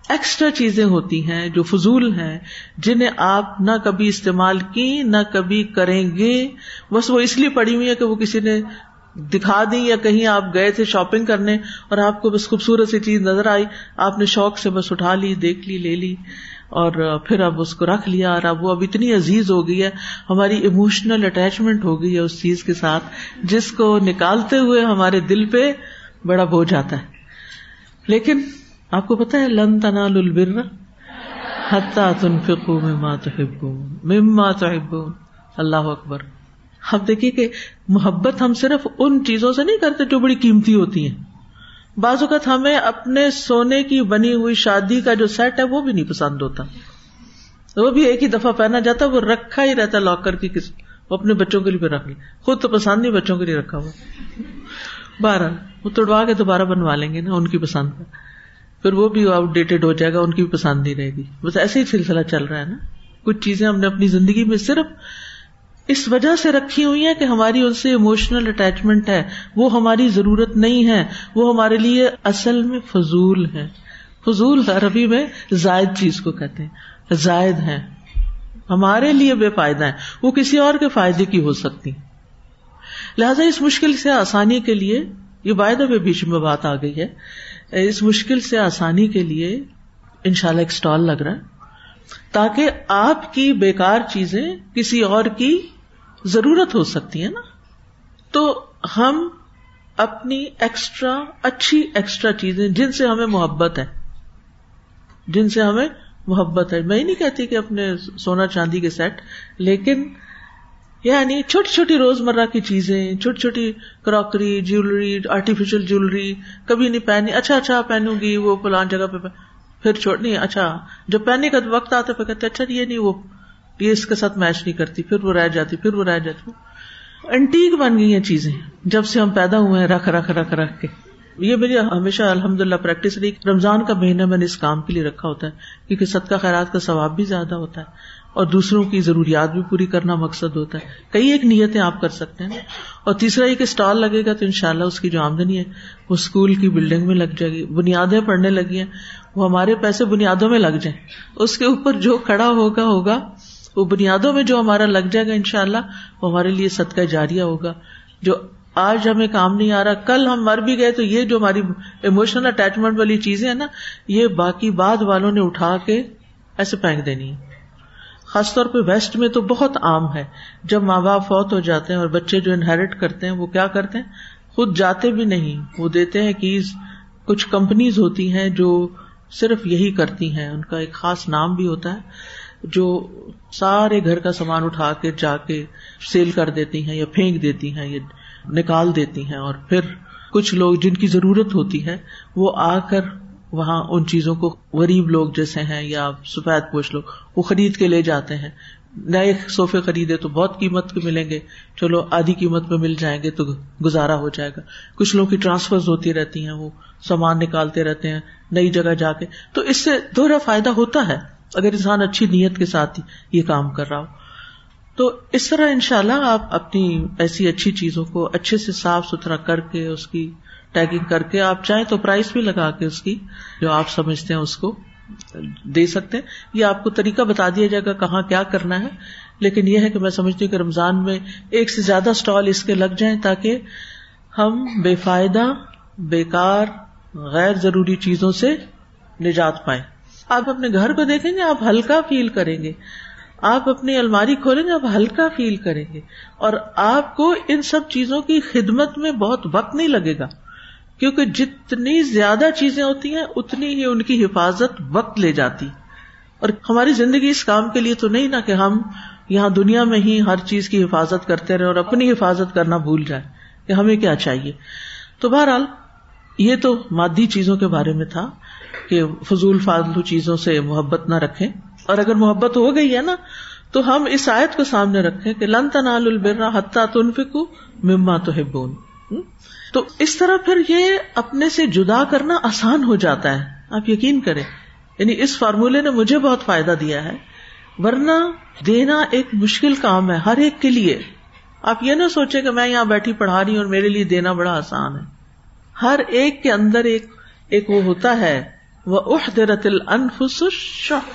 ایکسٹرا چیزیں ہوتی ہیں جو فضول ہیں، جنہیں آپ نہ کبھی استعمال کی نہ کبھی کریں گے، بس وہ اس لیے پڑی ہوئی ہے کہ وہ کسی نے دکھا دی یا کہیں آپ گئے تھے شاپنگ کرنے اور آپ کو بس خوبصورت سی چیز نظر آئی، آپ نے شوق سے بس اٹھا لی، دیکھ لی، لے لی۔ اور پھر اب اس کو رکھ لیا اور اب وہ اب اتنی عزیز ہو گئی ہے، ہماری ایموشنل اٹیچمنٹ ہو گئی ہے اس چیز کے ساتھ، جس کو نکالتے ہوئے ہمارے دل پہ بڑا بوجھ آتا ہے۔ لیکن آپ کو پتا ہے، لن تنا البر حتا تن فکو مما تو مما تو اللہ اکبر۔ اب دیکھیے کہ محبت ہم صرف ان چیزوں سے نہیں کرتے جو بڑی قیمتی ہوتی ہیں۔ بعض اوقات ہمیں اپنے سونے کی بنی ہوئی شادی کا جو سیٹ ہے وہ بھی نہیں پسند ہوتا۔ وہ بھی ایک ہی دفعہ پہنا جاتا، وہ رکھا ہی رہتا لاکر کی کسی وہ اپنے بچوں کے لیے رکھ لی خود تو پسند نہیں بچوں کے لیے رکھا ہوا۔ بارہ وہ توڑوا کے دوبارہ بنوا لیں گے نا، ان کی پسند کا۔ پھر وہ بھی آؤٹ ڈیٹڈ ہو جائے گا، ان کی بھی پسند نہیں رہے گی۔ بس ایسے ہی سلسلہ چل رہا ہے نا۔ کچھ چیزیں ہم نے اپنی زندگی میں صرف اس وجہ سے رکھی ہوئی ہیں کہ ہماری ان سے اموشنل اٹیچمنٹ ہے۔ وہ ہماری ضرورت نہیں ہے۔ وہ ہمارے لیے اصل میں فضول ہے۔ فضول عربی میں زائد چیز کو کہتے ہیں۔ زائد ہے ہمارے لیے بے فائدہ ہے وہ کسی اور کے فائدے کی ہو سکتی۔ لہذا اس مشکل سے آسانی کے لیے یہ وائدہ میں بیچ میں بات آ گئی ہے۔ اس مشکل سے آسانی کے لیے ان شاء اللہ ایک اسٹال لگ رہا ہے۔ تاکہ آپ کی بےکار چیزیں کسی اور کی ضرورت ہو سکتی ہے نا؟ تو ہم اپنی ایکسٹرا اچھی ایکسٹرا چیزیں، جن سے ہمیں محبت ہے، جن سے ہمیں محبت ہے۔ میں ہی نہیں کہتی کہ اپنے سونا چاندی کے سیٹ لیکن یعنی چھوٹی چھوٹی روز مرہ کی چیزیں، چھوٹی چھوٹی کراکری جیولری آرٹیفیشل جیولری کبھی نہیں پہنی اچھا اچھا پہنوں گی وہ پلان جگہ پہ، پھر چھوڑنی اچھا جب پہننے کا وقت آتا پہ کہتے اچھا یہ نہیں، وہ یہ اس کے ساتھ میچ نہیں کرتی، پھر وہ رہ جاتی، پھر وہ رہ جاتی۔ انٹیک بن گئی ہیں چیزیں، جب سے ہم پیدا ہوئے ہیں، رکھ رکھ رکھ رکھ کے۔ یہ میری ہمیشہ الحمد للہ پریکٹس رہی، رمضان کا مہینہ میں نے اس کام کے لیے رکھا ہوتا ہے، کیونکہ صدقہ خیرات کا ثواب بھی زیادہ ہوتا ہے۔ اور دوسروں کی ضروریات بھی پوری کرنا مقصد ہوتا ہے۔ کئی ایک نیتیں آپ کر سکتے ہیں۔ اور تیسرا یہ کہ اسٹال لگے گا تو ان شاء اللہ اس کی جو آمدنی ہے، وہ اسکول کی بلڈنگ میں لگ جائے گی۔ بنیادیں پڑنے لگی ہیں، وہ ہمارے پیسے بنیادوں میں لگ جائیں۔ اس کے اوپر جو کھڑا ہوگا ہوگا وہ بنیادوں میں جو ہمارا لگ جائے گا ان شاء اللہ وہ ہمارے لیے صدقہ جاریہ ہوگا۔ جو آج ہمیں کام نہیں آ رہا، کل ہم مر بھی گئے، تو یہ جو ہماری ایموشنل اٹیچمنٹ والی چیزیں ہیں نا، یہ باقی بعد والوں نے اٹھا کے ایسے پھینک دینی ہے خاص طور پہ ویسٹ میں تو بہت عام ہے۔ جب ماں باپ فوت ہو جاتے ہیں اور بچے جو انہیریٹ کرتے ہیں، وہ کیا کرتے ہیں؟ خود جاتے بھی نہیں۔ وہ دیتے ہیں کیز کچھ کمپنیز ہوتی ہیں جو صرف یہی کرتی ہیں۔ ان کا ایک خاص نام بھی ہوتا ہے۔ جو سارے گھر کا سامان اٹھا کے جا کے سیل کر دیتی ہیں یا پھینک دیتی ہیں یا نکال دیتی ہیں اور پھر کچھ لوگ جن کی ضرورت ہوتی ہے وہ آ کر وہاں ان چیزوں کو غریب لوگ جیسے ہیں یا سفید پوش لوگ وہ خرید کے لے جاتے ہیں۔ نئے صوفے خریدے تو بہت قیمت کے ملیں گے۔ چلو آدھی قیمت میں مل جائیں گے تو گزارا ہو جائے گا۔ کچھ لوگوں کی ٹرانسفر ہوتی رہتی ہیں، وہ سامان نکالتے رہتے ہیں نئی جگہ جا کے۔ تو اس سے دوہرا فائدہ ہوتا ہے۔ اگر انسان اچھی نیت کے ساتھ ہی یہ کام کر رہا ہو، تو اس طرح ان شاء اللہ آپ اپنی ایسی اچھی چیزوں کو اچھے سے صاف ستھرا کر کے، اس کی ٹیگنگ کر کے، آپ چاہیں تو پرائز بھی لگا کے اس کی جو آپ سمجھتے ہیں اس کو دے سکتے ہیں۔ یہ آپ کو طریقہ بتا دیا جائے گا کہاں کیا کرنا ہے۔ لیکن یہ ہے کہ میں سمجھتی ہوں کہ رمضان میں ایک سے زیادہ اسٹال اس کے لگ جائیں تاکہ ہم بے فائدہ بےکار غیر ضروری چیزوں سے نجات پائیں۔ آپ اپنے گھر کو دیکھیں گے، آپ ہلکا فیل کریں گے۔ آپ اپنی الماری کھولیں گے، آپ ہلکا فیل کریں گے۔ اور آپ کو ان سب چیزوں کی خدمت میں بہت وقت نہیں لگے گا، کیونکہ جتنی زیادہ چیزیں ہوتی ہیں، اتنی ہی ان کی حفاظت وقت لے جاتی۔ اور ہماری زندگی اس کام کے لیے تو نہیں نا کہ ہم یہاں دنیا میں ہی ہر چیز کی حفاظت کرتے رہے اور اپنی حفاظت کرنا بھول جائے کہ ہمیں کیا چاہیے۔ تو بہرحال، یہ تو مادی چیزوں کے بارے میں تھا۔ کہ فضول فالتو چیزوں سے محبت نہ رکھے اور اگر محبت ہو گئی ہے نا، تو ہم اس آیت کو سامنے رکھیں کہ لن تنال البرا حتیٰ تنفکو مما تو ہبون تو اس طرح پھر یہ اپنے سے جدا کرنا آسان ہو جاتا ہے۔ آپ یقین کریں۔ یعنی اس فارمولے نے مجھے بہت فائدہ دیا ہے۔ ورنہ دینا ایک مشکل کام ہے ہر ایک کے لیے۔ آپ یہ نہ سوچے کہ میں یہاں بیٹھی پڑھا رہی ہوں اور میرے لیے دینا بڑا آسان ہے۔ ہر ایک کے اندر ایک ایک وہ ہوتا ہے وہ احدرت الانفس الشح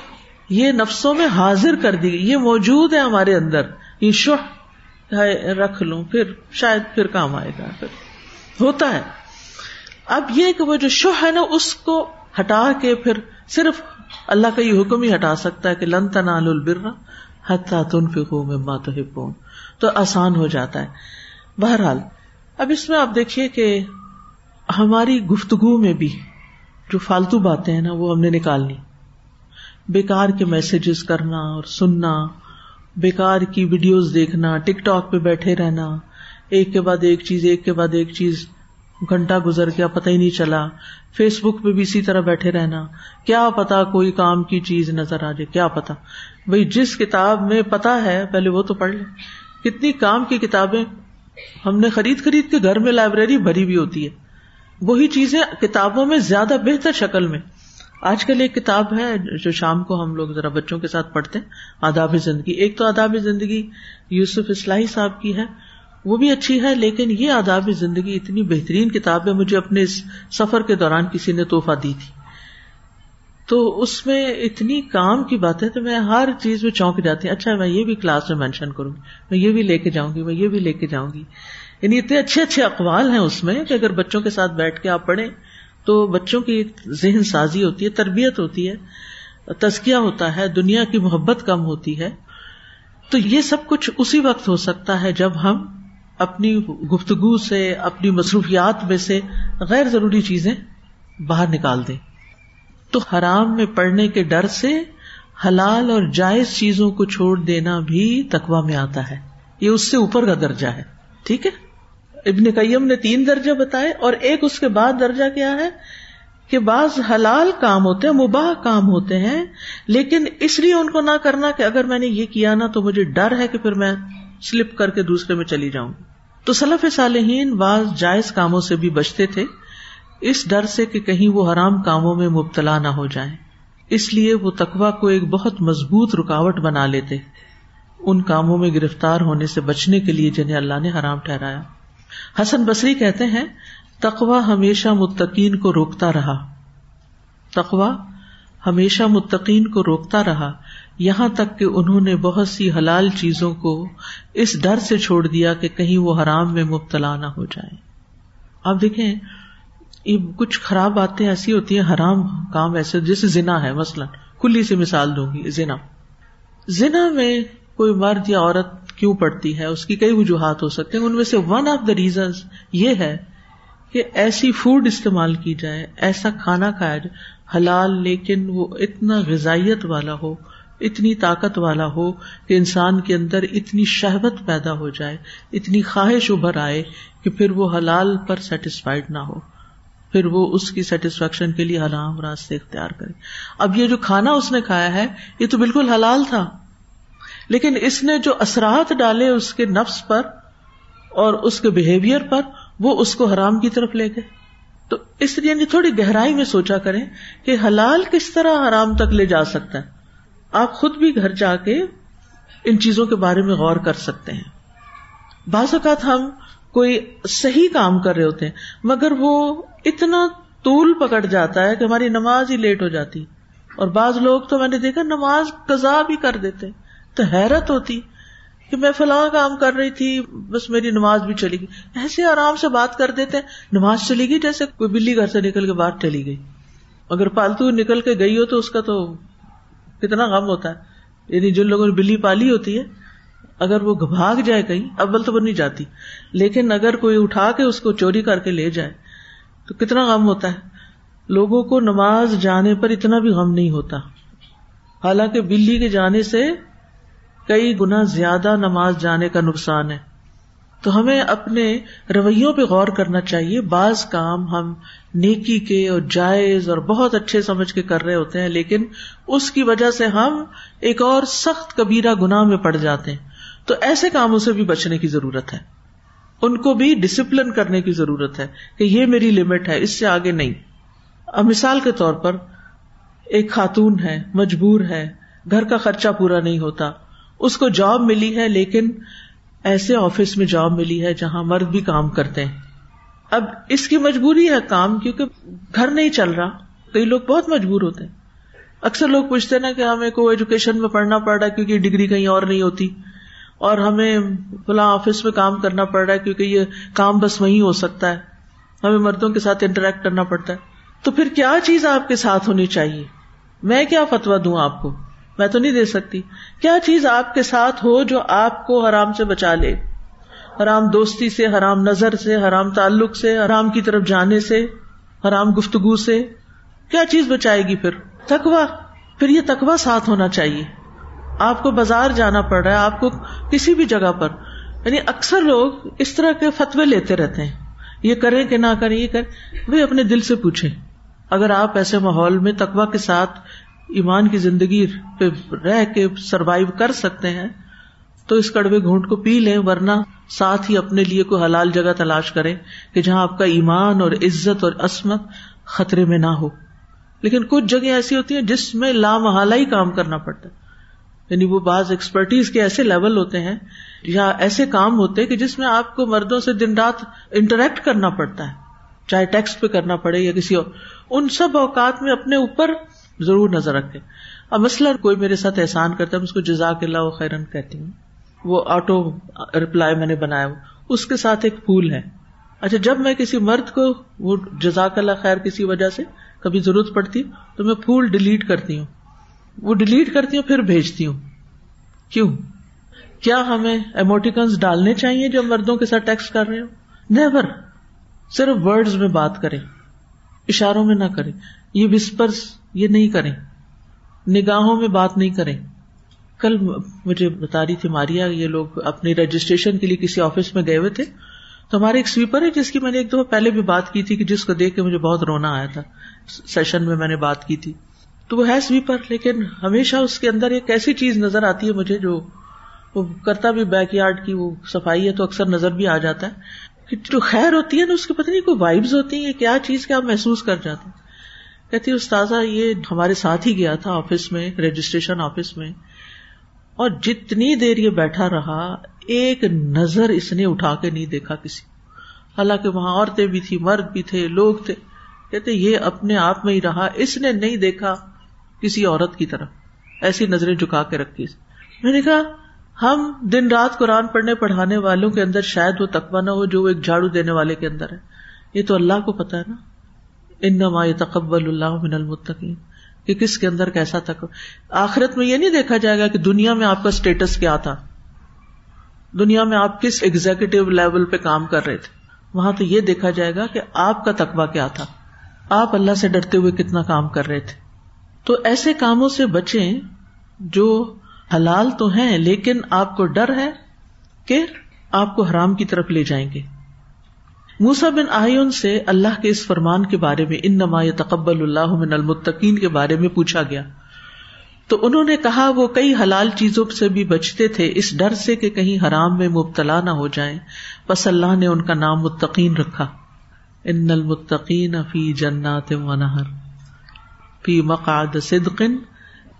یہ نفسوں میں حاضر کر دی گئی۔ یہ موجود ہے ہمارے اندر۔ یہ شہ رکھ لوں، پھر شاید پھر کام آئے گا۔ پھر ہوتا ہے۔ اب یہ کہ وہ جو شہ ہے نا، اس کو ہٹا کے پھر صرف اللہ کا یہ حکم ہی ہٹا سکتا ہے کہ لن تنال البرا حتیٰ تن فکو میں مات تو آسان ہو جاتا ہے۔ بہرحال، اب اس میں آپ دیکھیے کہ ہماری گفتگو میں بھی جو فالتو باتیں ہیں نا، وہ ہم نے نکالنی۔ بیکار کے میسجز کرنا اور سننا، بیکار کی ویڈیوز دیکھنا ٹک ٹاک پہ بیٹھے رہنا۔ ایک کے بعد ایک چیز، ایک کے بعد ایک چیز۔ گھنٹہ گزر گیا، پتہ ہی نہیں چلا۔ فیس بک پہ بھی اسی طرح بیٹھے رہنا۔ کیا پتا کوئی کام کی چیز نظر آ جائے، کیا پتا بھائی، جس کتاب میں پتا ہے، پہلے وہ تو پڑھ لیں کتنی کام کی کتابیں ہم نے خرید خرید کے گھر میں لائبریری بھری بھی ہوتی ہے۔ وہی چیزیں کتابوں میں زیادہ بہتر شکل میں۔ آج کل ایک کتاب ہے جو شام کو ہم لوگ ذرا بچوں کے ساتھ پڑھتے ہیں، آداب زندگی۔ ایک تو آداب زندگی یوسف اسلحی صاحب کی ہے، وہ بھی اچھی ہے، لیکن یہ آداب زندگی اتنی بہترین کتاب ہے، مجھے اپنے اس سفر کے دوران کسی نے توحفہ دی تھی۔ تو اس میں اتنی کام کی باتیں تو میں ہر چیز میں چونک جاتی ہوں۔ اچھا میں یہ بھی کلاس میں مینشن کروں گی، میں یہ بھی لے کے جاؤں گی، میں یہ بھی لے کے جاؤں گی۔ یعنی اتنے اچھے اچھے اقوال ہیں اس میں کہ اگر بچوں کے ساتھ بیٹھ کے آپ پڑھیں تو بچوں کی ذہن سازی ہوتی ہے، تربیت ہوتی ہے، تزکیہ ہوتا ہے، دنیا کی محبت کم ہوتی ہے۔ تو یہ سب کچھ اسی وقت ہو سکتا ہے جب ہم اپنی گفتگو سے، اپنی مصروفیات میں سے غیر ضروری چیزیں باہر نکال دیں۔ تو حرام میں پڑنے کے ڈر سے حلال اور جائز چیزوں کو چھوڑ دینا بھی تقوا میں آتا ہے۔ یہ اس سے اوپر کا درجہ ہے۔ ٹھیک ہے؟ ابن قیم نے تین درجے بتائے اور ایک اس کے بعد درجہ کیا ہے کہ بعض حلال کام ہوتے ہیں، مباح کام ہوتے ہیں، لیکن اس لیے ان کو نہ کرنا کہ اگر میں نے یہ کیا نا تو مجھے ڈر ہے کہ پھر میں سلپ کر کے دوسرے میں چلی جاؤں۔ تو سلف صالحین بعض جائز کاموں سے بھی بچتے تھے، اس ڈر سے کہ کہیں وہ حرام کاموں میں مبتلا نہ ہو جائیں۔ اس لیے وہ تقوا کو ایک بہت مضبوط رکاوٹ بنا لیتے۔ ان کاموں میں گرفتار ہونے سے بچنے کے لیے جنہیں اللہ نے حرام ٹھہرایا۔ حسن بصری کہتے ہیں تقوا ہمیشہ متقین کو روکتا رہا۔ تقوا ہمیشہ متقین کو روکتا رہا۔ یہاں تک کہ انہوں نے بہت سی حلال چیزوں کو اس ڈر سے چھوڑ دیا کہ کہیں وہ حرام میں مبتلا نہ ہو جائے آپ دیکھیں، یہ کچھ خراب باتیں ایسی ہوتی ہیں، حرام کام ایسے، جیسے زنا ہے، مثلاً کلی سے مثال دوں گی، زنا۔ زنا میں کوئی مرد یا عورت کیوں پڑتی ہے؟ اس کی کئی وجوہات ہو سکتے ہیں۔ ان میں سے ون آف دا ریزنس یہ ہے کہ ایسی فوڈ استعمال کی جائے، ایسا کھانا کھایا جائے حلال لیکن وہ اتنا غذائیت والا ہو، اتنی طاقت والا ہو کہ انسان کے اندر اتنی شہبت پیدا ہو جائے، اتنی خواہش ابھر آئے کہ پھر وہ حلال پر سیٹسفائڈ نہ ہو۔ پھر وہ اس کی سیٹسفیکشن کے لیے حرام راستے اختیار کرے۔ اب یہ جو کھانا اس نے کھایا ہے، یہ تو بالکل حلال تھا۔ لیکن اس نے جو اثرات ڈالے اس کے نفس پر اور اس کے بہیویئر پر، وہ اس کو حرام کی طرف لے گئے۔ تو اس لیے یعنی تھوڑی گہرائی میں سوچا کریں کہ حلال کس طرح حرام تک لے جا سکتا ہے۔ آپ خود بھی گھر جا کے ان چیزوں کے بارے میں غور کر سکتے ہیں۔ بعض اوقات ہم کوئی صحیح کام کر رہے ہوتے ہیں، مگر وہ اتنا طول پکڑ جاتا ہے کہ ہماری نماز ہی لیٹ ہو جاتی۔ اور بعض لوگ تو میں نے دیکھا نماز قزا بھی کر دیتے تو حیرت ہوتی کہ میں فلاں کام کر رہی تھی، بس میری نماز بھی چلی گئی۔ ایسے آرام سے بات کر دیتے ہیں، نماز چلی گئی جیسے کوئی بلی گھر سے نکل کے باہر چلی گئی۔ اگر پالتو نکل کے گئی ہو تو اس کا تو کتنا غم ہوتا ہے۔ یعنی جن لوگوں نے بلی پالی ہوتی ہے، اگر وہ بھاگ جائے کہیں ابل تو وہ نہیں جاتی۔ لیکن اگر کوئی اٹھا کے اس کو چوری کر کے لے جائے، تو کتنا غم ہوتا ہے۔ لوگوں کو نماز جانے پر اتنا بھی غم نہیں ہوتا۔ حالانکہ بلی کے جانے سے کئی گنا زیادہ نماز جانے کا نقصان ہے۔ تو ہمیں اپنے رویوں پہ غور کرنا چاہیے۔ بعض کام ہم نیکی کے اور جائز اور بہت اچھے سمجھ کے کر رہے ہوتے ہیں، لیکن اس کی وجہ سے ہم ایک اور سخت کبیرہ گناہ میں پڑ جاتے ہیں۔ تو ایسے کاموں سے بھی بچنے کی ضرورت ہے۔ ان کو بھی ڈسپلن کرنے کی ضرورت ہے کہ یہ میری لمٹ ہے، اس سے آگے نہیں۔ اب مثال کے طور پر ایک خاتون ہے، مجبور ہے، گھر کا خرچہ پورا نہیں ہوتا۔ اس کو جاب ملی ہے لیکن ایسے آفس میں جاب ملی ہے جہاں مرد بھی کام کرتے ہیں۔ اب اس کی مجبوری ہے کام کیونکہ گھر نہیں چل رہا، کئی لوگ بہت مجبور ہوتے ہیں۔ اکثر لوگ پوچھتے نا کہ ہمیں کو ایجوکیشن میں پڑھنا پڑ رہا ہے کیونکہ ڈگری کہیں اور نہیں ہوتی۔ اور ہمیں فلاں آفس میں کام کرنا پڑ رہا ہے کیونکہ یہ کام بس وہی ہو سکتا ہے۔ ہمیں مردوں کے ساتھ انٹریکٹ کرنا پڑتا ہے۔ تو پھر کیا چیز آپ کے ساتھ ہونی چاہیے؟ میں کیا فتوا دوں آپ کو؟ میں تو نہیں دے سکتی۔ کیا چیز آپ کے ساتھ ہو جو آپ کو حرام سے بچا لے؟ حرام دوستی سے، حرام نظر سے، حرام تعلق سے، حرام کی طرف جانے سے، حرام گفتگو سے۔ کیا چیز بچائے گی پھر؟ تکوا پھر یہ تکوا ساتھ ہونا چاہیے۔ آپ کو بازار جانا پڑ رہا ہے، آپ کو کسی بھی جگہ پر۔ یعنی اکثر لوگ اس طرح کے فتوے لیتے رہتے ہیں۔ یہ کریں کہ نہ کریں، یہ کریں۔ وہ اپنے دل سے پوچھیں۔ اگر آپ ایسے ماحول میں تقوا کے ساتھ ایمان کی زندگی پہ رہ کے سروائو کر سکتے ہیں، تو اس کڑوے گھونٹ کو پی لیں، ورنہ ساتھ ہی اپنے لیے کوئی حلال جگہ تلاش کریں کہ جہاں آپ کا ایمان اور عزت اور عصمت خطرے میں نہ ہو۔ لیکن کچھ جگہ ایسی ہوتی ہیں جس میں لامحالہ ہی کام کرنا پڑتا ہے۔ یعنی وہ بعض ایکسپرٹیز کے ایسے لیول ہوتے ہیں یا ایسے کام ہوتے کہ جس میں آپ کو مردوں سے دن رات انٹریکٹ کرنا پڑتا ہے، چاہے ٹیکس پہ کرنا پڑے یا کسی اور۔ ان سب اوقات میں اپنے اوپر ضرور نظر رکھے اب مثلاً کوئی میرے ساتھ احسان کرتا ہے اس کو جزاک اللہ خیرن کہتی ہوں۔ وہ آٹو ریپلائی میں نے بنایا اس کے ساتھ ایک پھول ہے۔ اچھا جب میں کسی مرد کو وہ جزاک اللہ خیر کسی وجہ سے کبھی ضرورت پڑتی، تو میں پھول ڈیلیٹ کرتی ہوں۔ وہ ڈیلیٹ کرتی ہوں، پھر بھیجتی ہوں۔ کیوں؟ کیا ہمیں ایموٹیکنس ڈالنے چاہیے جو مردوں کے ساتھ ٹیکس کر رہے ہو نیور صرف ورڈ میں بات کریں۔ اشاروں میں نہ کریں۔ یہ وسپرس یہ نہیں کریں۔ نگاہوں میں بات نہیں کریں۔ کل مجھے بتا رہی تھی ماریا، یہ لوگ اپنی رجسٹریشن کے لیے کسی آفس میں گئے ہوئے تھے۔ تو ہمارے ایک سویپر ہے جس کی میں نے ایک دفعہ پہلے بھی بات کی تھی کہ جس کو دیکھ کے مجھے بہت رونا آیا تھا۔ سیشن میں میں نے بات کی تھی۔ تو وہ ہے سویپر لیکن ہمیشہ اس کے اندر ایک ایسی چیز نظر آتی ہے مجھے جو وہ کرتا بھی بیک یارڈ کی وہ صفائی ہے تو اکثر نظر بھی آ جاتا ہے۔ کہ جو خیر ہوتی ہے نا، اس کی پتہ نہیں کوئی وائبز ہوتی ہیں کیا چیز کیا محسوس کر جاتے ہیں۔ کہتی استاذہ، یہ ہمارے ساتھ ہی گیا تھا آفس میں، رجسٹریشن آفس میں۔ اور جتنی دیر یہ بیٹھا رہا، ایک نظر اس نے اٹھا کے نہیں دیکھا کسی۔ حالانکہ وہاں عورتیں بھی تھی مرد بھی تھے، لوگ تھے۔ کہتے، یہ اپنے آپ میں ہی رہا، اس نے نہیں دیکھا کسی عورت کی طرف۔ ایسی نظریں جھکا کے رکھی۔ میں نے کہا، ہم دن رات قرآن پڑھنے، پڑھانے والوں کے اندر شاید وہ تقوا نہ ہو جو وہ ایک جھاڑو دینے والے کے اندر ہے۔ یہ تو اللہ کو پتا ہے نا۔ ان نما تقبل اللہ من المتقین۔ کہ کس کے اندر کیسا تک، آخرت میں یہ نہیں دیکھا جائے گا کہ دنیا میں آپ کا اسٹیٹس کیا تھا۔ دنیا میں آپ کس ایگزیکٹو لیول پہ کام کر رہے تھے۔ وہاں تو یہ دیکھا جائے گا کہ آپ کا تقوا کیا تھا۔ آپ اللہ سے ڈرتے ہوئے کتنا کام کر رہے تھے۔ تو ایسے کاموں سے بچیں جو حلال تو ہیں، لیکن آپ کو ڈر ہے کہ آپ کو حرام کی طرف لے جائیں گے۔ موسا بن آئین سے اللہ کے اس فرمان کے بارے میں ان نما تقبل اللہ من المتقین کے بارے میں پوچھا گیا۔ تو انہوں نے کہا وہ کئی حلال چیزوں سے بھی بچتے تھے، اس ڈر سے کہ کہیں حرام میں مبتلا نہ ہو جائیں۔ بس اللہ نے ان کا نام متقین رکھا۔ ان المتقین فی جنات و نہر۔ فی مقاد صدقن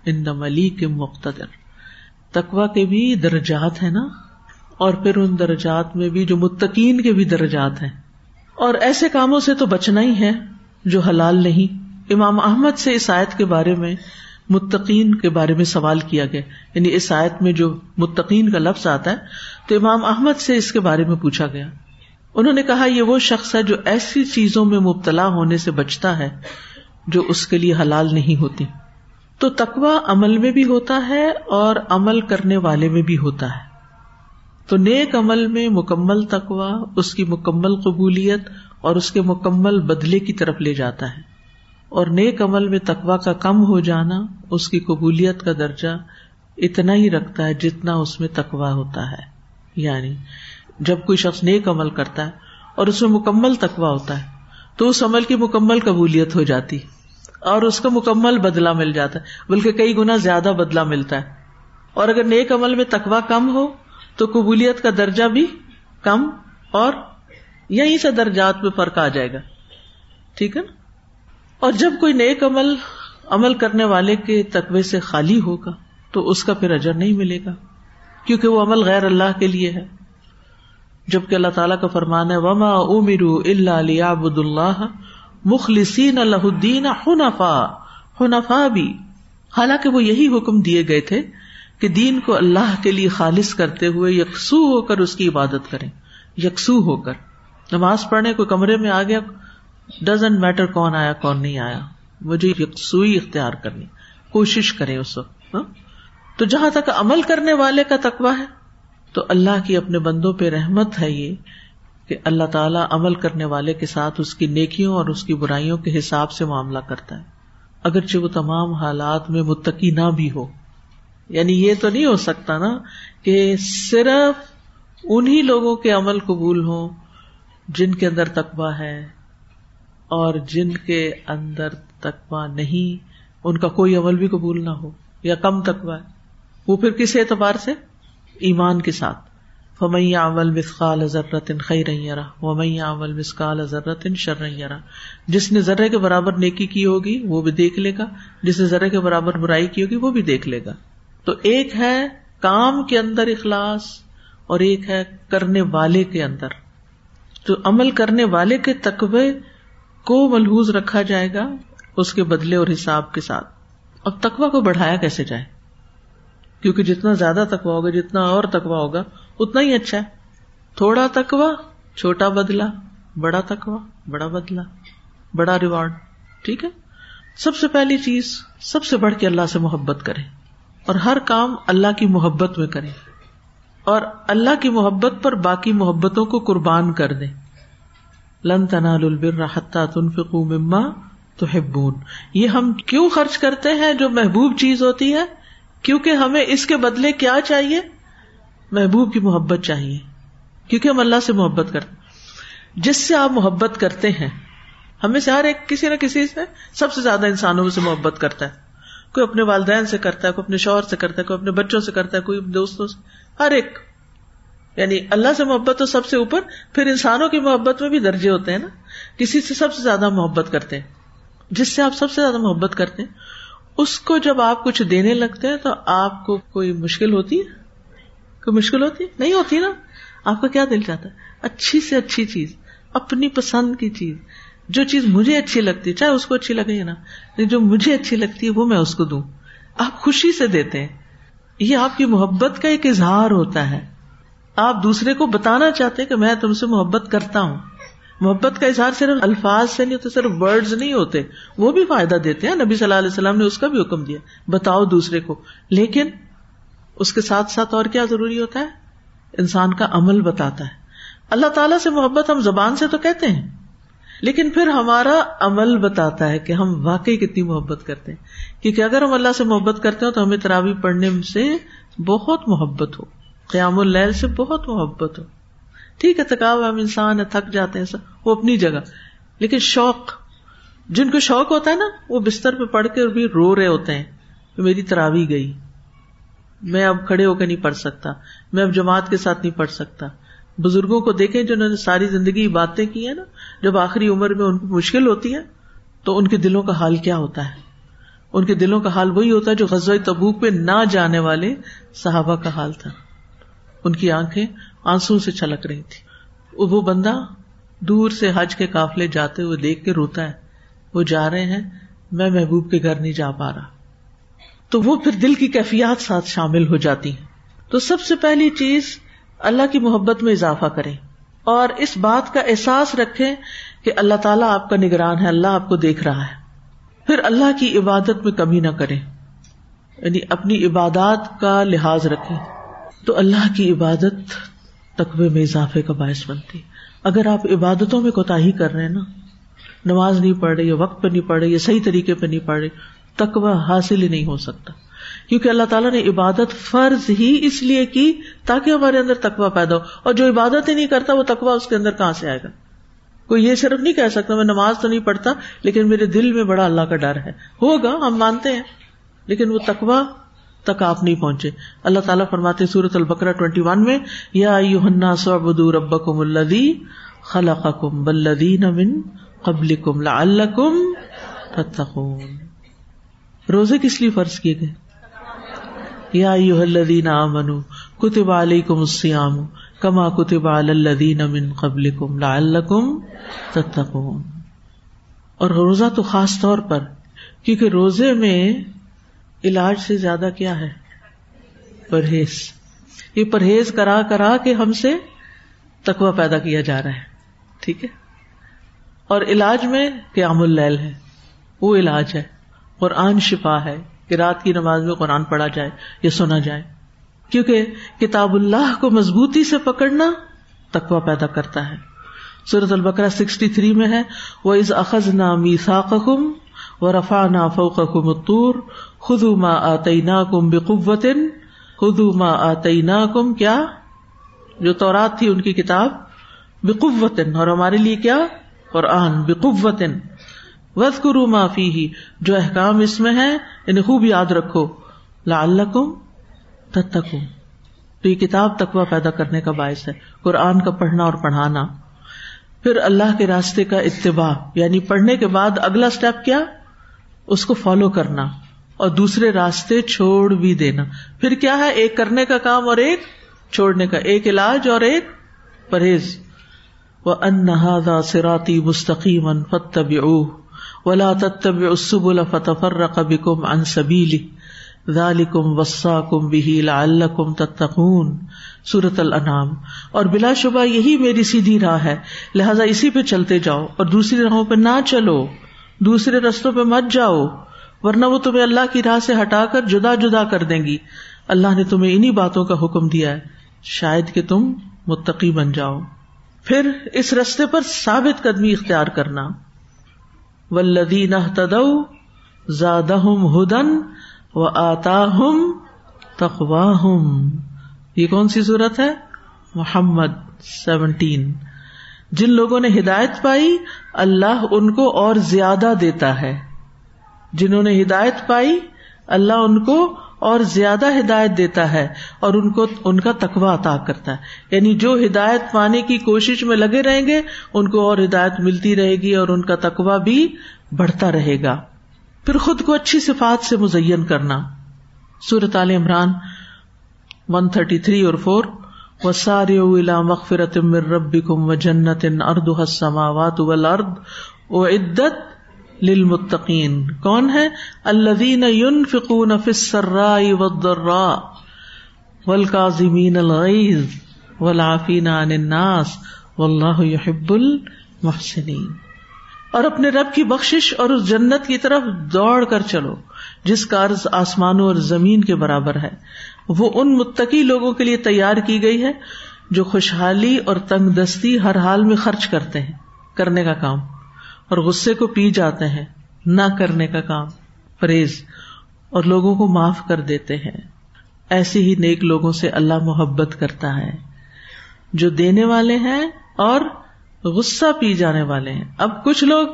ان ملیک مقتدر۔ تقوا کے بھی درجات ہیں نا؟ اور پھر ان درجات میں بھی جو متقین کے بھی درجات ہیں۔ اور ایسے کاموں سے تو بچنا ہی ہے جو حلال نہیں۔ امام احمد سے اس آیت کے بارے میں متقین کے بارے میں سوال کیا گیا۔ یعنی اس آیت میں جو متقین کا لفظ آتا ہے، تو امام احمد سے اس کے بارے میں پوچھا گیا۔ انہوں نے کہا، یہ وہ شخص ہے جو ایسی چیزوں میں مبتلا ہونے سے بچتا ہے جو اس کے لیے حلال نہیں ہوتی۔ تو تقوا عمل میں بھی ہوتا ہے اور عمل کرنے والے میں بھی ہوتا ہے۔ تو نیک عمل میں مکمل تقوا اس کی مکمل قبولیت اور اس کے مکمل بدلے کی طرف لے جاتا ہے۔ اور نیک عمل میں تقوا کا کم ہو جانا، اس کی قبولیت کا درجہ اتنا ہی رکھتا ہے جتنا اس میں تقوا ہوتا ہے۔ یعنی جب کوئی شخص نیک عمل کرتا ہے اور اس میں مکمل تقوا ہوتا ہے، تو اس عمل کی مکمل قبولیت ہو جاتی، اور اس کا مکمل بدلا مل جاتا ہے۔ بلکہ کئی گنا زیادہ بدلا ملتا ہے۔ اور اگر نیک عمل میں تقوا کم ہو تو قبولیت کا درجہ بھی کم اور یہیں سے درجات میں فرق آ جائے گا۔ ٹھیک ہے نا؟ اور جب کوئی نیک عمل عمل کرنے والے کے تقوی سے خالی ہوگا، تو اس کا پھر اجر نہیں ملے گا، کیونکہ وہ عمل غیر اللہ کے لیے ہے۔ جبکہ اللہ تعالیٰ کا فرمان ہے، وما امیر اللہ عبد اللہ مخلصین اللہ الدین حنفا حنفا بھی، حالانکہ وہ یہی حکم دیے گئے تھے کہ دین کو اللہ کے لیے خالص کرتے ہوئے یکسو ہو کر اس کی عبادت کریں۔ یکسو ہو کر۔ نماز پڑھنے کو کمرے میں آ گیا ڈزنٹ میٹر کون آیا، کون نہیں آیا۔ مجھے یکسوئی اختیار کرنی۔ کوشش کرے اس وقت ہاں۔ تو جہاں تک عمل کرنے والے کا تقوا ہے، تو اللہ کی اپنے بندوں پہ رحمت ہے یہ کہ اللہ تعالیٰ عمل کرنے والے کے ساتھ اس کی نیکیوں اور اس کی برائیوں کے حساب سے معاملہ کرتا ہے۔ اگرچہ وہ تمام حالات میں متقی نہ بھی ہو۔ یعنی یہ تو نہیں ہو سکتا نا کہ صرف انہیں لوگوں کے عمل قبول ہوں جن کے اندر تقوا ہے اور جن کے اندر تقوا نہیں، ان کا کوئی عمل بھی قبول نہ ہو یا کم تقوا ہے۔ وہ پھر کس اعتبار سے؟ ایمان کے ساتھ۔ فمیا عمل مسقال ضرورت خی یار ومیا عمل مسقال ضرورت شر رہی یار جس نے ذرے کے برابر نیکی کی ہوگی، وہ بھی دیکھ لے گا۔ جس نے ذرے کے برابر برائی کی ہوگی، وہ بھی دیکھ لے گا۔ تو ایک ہے کام کے اندر اخلاص اور ایک ہے کرنے والے کے اندر۔ تو عمل کرنے والے کے تقوی کو ملحوظ رکھا جائے گا، اس کے بدلے اور حساب کے ساتھ۔ اب تقوا کو بڑھایا کیسے جائے؟ کیونکہ جتنا زیادہ تقوا ہوگا، جتنا اور تقوا ہوگا، اتنا ہی اچھا ہے۔ تھوڑا تقوا چھوٹا بدلا بڑا تقوا بڑا بدلا بڑا ریوارڈ، ٹھیک ہے؟ سب سے پہلی چیز، سب سے بڑھ کے اللہ سے محبت کرے۔ اور ہر کام اللہ کی محبت میں کرے اور اللہ کی محبت پر باقی محبتوں کو قربان کر دے لن تنال البر حتى تنفقوا مما تحبون۔ یہ ہم کیوں خرچ کرتے ہیں جو محبوب چیز ہوتی ہے؟ کیونکہ ہمیں اس کے بدلے کیا چاہیے؟ محبوب کی محبت چاہیے۔ کیونکہ ہم اللہ سے محبت کرتے جس سے آپ محبت کرتے ہیں، ہمیں سے ہر ایک کسی نہ کسی سے سب سے زیادہ انسانوں سے محبت کرتا ہے۔ کوئی اپنے والدین سے کرتا ہے، کوئی اپنے شوہر سے کرتا ہے، کوئی اپنے بچوں سے کرتا ہے، کوئی دوستوں سے، ہر ایک۔ یعنی اللہ سے محبت تو سب سے اوپر، پھر انسانوں کی محبت میں بھی درجے ہوتے ہیں نا۔ کسی سے سب سے زیادہ محبت کرتے ہیں۔ جس سے آپ سب سے زیادہ محبت کرتے ہیں، اس کو جب آپ کچھ دینے لگتے ہیں تو آپ کو کوئی مشکل ہوتی ہے؟ کوئی مشکل ہوتی ہے؟ نہیں ہوتی نا۔ آپ کا کیا دل چاہتا ہے؟ اچھی سے اچھی چیز، اپنی پسند کی چیز۔ جو چیز مجھے اچھی لگتی ہے چاہے اس کو اچھی لگے نا یعنی جو مجھے اچھی لگتی ہے وہ میں اس کو دوں۔ آپ خوشی سے دیتے ہیں۔ یہ آپ کی محبت کا ایک اظہار ہوتا ہے۔ آپ دوسرے کو بتانا چاہتے کہ میں تم سے محبت کرتا ہوں۔ محبت کا اظہار صرف الفاظ سے نہیں ہوتے، صرف ورڈ نہیں ہوتے، وہ بھی فائدہ دیتے ہیں۔ نبی صلی اللہ علیہ وسلم نے اس کا بھی حکم دیا۔ بتاؤ دوسرے کو۔ لیکن اس کے ساتھ ساتھ اور کیا ضروری ہوتا ہے؟ انسان کا عمل بتاتا ہے۔ اللہ تعالیٰ سے محبت ہم زبان سے تو کہتے ہیں۔ لیکن پھر ہمارا عمل بتاتا ہے کہ ہم واقعی کتنی محبت کرتے ہیں۔ کیونکہ اگر ہم اللہ سے محبت کرتے ہو تو ہمیں تراوی پڑھنے سے بہت محبت ہو۔ قیام اللیل سے بہت محبت ہو۔ ٹھیک ہے تھکاو ہم انسان ہے، تھک جاتے ہیں وہ اپنی جگہ۔ لیکن شوق، جن کو شوق ہوتا ہے نا، وہ بستر پہ پڑھ کے بھی رو رہے ہوتے ہیں کہ میری تراوی گئی۔ میں اب کھڑے ہو کے نہیں پڑھ سکتا۔ میں اب جماعت کے ساتھ نہیں پڑھ سکتا۔ بزرگوں کو دیکھیں جنہوں نے ساری زندگی باتیں کی ہیں نا، جب آخری عمر میں ان کو مشکل ہوتی ہے، تو ان کے دلوں کا حال کیا ہوتا ہے؟ ان کے دلوں کا حال وہی ہوتا ہے جو غزوہ تبوک پہ نہ جانے والے صحابہ کا حال تھا۔ ان کی آنکھیں آنسو سے چھلک رہی تھی وہ بندہ دور سے حج کے قافلے جاتے ہوئے دیکھ کے روتا ہے۔ وہ جا رہے ہیں، میں محبوب کے گھر نہیں جا پا رہا۔ تو وہ پھر دل کی کیفیات ساتھ شامل ہو جاتی ہیں۔ تو سب سے پہلی چیز اللہ کی محبت میں اضافہ کریں اور اس بات کا احساس رکھیں کہ اللہ تعالیٰ آپ کا نگران ہے، اللہ آپ کو دیکھ رہا ہے۔ پھر اللہ کی عبادت میں کمی نہ کریں۔ یعنی اپنی عبادات کا لحاظ رکھیں۔ تو اللہ کی عبادت تقوی میں اضافے کا باعث بنتی۔ اگر آپ عبادتوں میں کوتا ہی کر رہے ہیں نا، نماز نہیں پڑھ رہے یا وقت پہ نہیں پڑھ رہے یا صحیح طریقے پہ نہیں پڑھ رہے، تقوی حاصل ہی نہیں ہو سکتا۔ کیونکہ اللہ تعالیٰ نے عبادت فرض ہی اس لیے کی تاکہ ہمارے اندر تقوا پیدا ہو۔ اور جو عبادت ہی نہیں کرتا، وہ تقوا اس کے اندر کہاں سے آئے گا؟ کوئی یہ صرف نہیں کہہ سکتا، میں نماز تو نہیں پڑھتا، لیکن میرے دل میں بڑا اللہ کا ڈر ہے۔ ہوگا، ہم مانتے ہیں، لیکن وہ تقوا تک آپ نہیں پہنچے۔ اللہ تعالیٰ فرماتے سورت البکرا ٹوینٹی ون میں، یا رب کم الدی خلا کم بلدی نمن قبل کم کم روزے کس لیے فرض کیے گئے؟ یا الذین آمنو کتب علیکم السیام کما کتب علی الذین من قبلکم لعلکم تتقون۔ اور روزہ تو خاص طور پر، کیونکہ روزے میں علاج سے زیادہ کیا ہے؟ پرہیز۔ یہ پرہیز کرا کرا کے ہم سے تقوی پیدا کیا جا رہا ہے۔ ٹھیک ہے؟ اور علاج میں قیام اللیل ہے۔ وہ علاج ہے۔ قرآن شفا ہے۔ کہ رات کی نماز میں قرآن پڑھا جائے یا سنا جائے۔ کیونکہ کتاب اللہ کو مضبوطی سے پکڑنا تقوا پیدا کرتا ہے۔ سورت البکرا سکسٹی تھری میں ہے وہ از اخذ نا میسا کم و رفا نا فوق متور خدو ما آتی نا کم بقوت خدو ما آتی نا کم کیا؟ جو تورات تھی ان کی کتاب بقوت اور ہمارے لیے کیا؟ قرآن بقوت وز کرو معافی ہی جو احکام اس میں ہے انہیں یعنی خوب یاد رکھو۔ لال تتکو تو یہ کتاب تکوا پیدا کرنے کا باعث ہے، قرآن کا پڑھنا اور پڑھانا۔ پھر اللہ کے راستے کا اتباع یعنی پڑھنے کے بعد اگلا اسٹیپ کیا؟ اس کو فالو کرنا۔ اور دوسرے راستے چھوڑ بھی دینا۔ پھر کیا ہے؟ ایک کرنے کا کام اور ایک چھوڑنے کا۔ ایک علاج اور ایک پرہیز۔ وہ انہدا سراتی مستقیم فتب ولا تتب السبل فتفرق بكم عن سبيله ذلكم وصاكم به لعلكم تتقون سورة الانعام۔ اور بلا شبہ یہی میری سیدھی راہ ہے۔ لہذا اسی پہ چلتے جاؤ اور دوسری راہوں پہ نہ چلو۔ دوسرے رستوں پہ مت جاؤ۔ ورنہ وہ تمہیں اللہ کی راہ سے ہٹا کر جدا جدا کر دیں گی۔ اللہ نے تمہیں انہیں باتوں کا حکم دیا ہے۔ شاید کہ تم متقی بن جاؤ۔ پھر اس رستے پر ثابت قدمی اختیار کرنا۔ ولدین زاد ہدن و آتا ہم تخواہ یہ کون سی صورت ہے؟ محمد سیونٹین. جن لوگوں نے ہدایت پائی، اللہ ان کو اور زیادہ دیتا ہے۔ جنہوں نے ہدایت پائی، اللہ ان کو اور زیادہ ہدایت دیتا ہے اور ان کو ان کا تقوا عطا کرتا ہے۔ یعنی جو ہدایت پانے کی کوشش میں لگے رہیں گے، ان کو اور ہدایت ملتی رہے گی اور ان کا تقوا بھی بڑھتا رہے گا۔ پھر خود کو اچھی صفات سے مزین کرنا۔ سورت Aal Imran one thirty three اور فور و سارے رب کم و جنت ارد حسما وات ارد و عدت للمتقین۔ کون ہے؟ الذین ينفقون فی السراء والضراء والکاظمین الغیظ والعافین عن الناس واللہ يحب المحسنین۔ اور اپنے رب کی بخشش اور اس جنت کی طرف دوڑ کر چلو، جس کا عرض آسمانوں اور زمین کے برابر ہے۔ وہ ان متقی لوگوں کے لیے تیار کی گئی ہے جو خوشحالی اور تنگ دستی ہر حال میں خرچ کرتے ہیں۔ کرنے کا کام۔ اور غصے کو پی جاتے ہیں، نہ کرنے کا کام، پرہیز، اور لوگوں کو معاف کر دیتے ہیں۔ ایسے ہی نیک لوگوں سے اللہ محبت کرتا ہے۔ جو دینے والے ہیں اور غصہ پی جانے والے ہیں۔ اب کچھ لوگ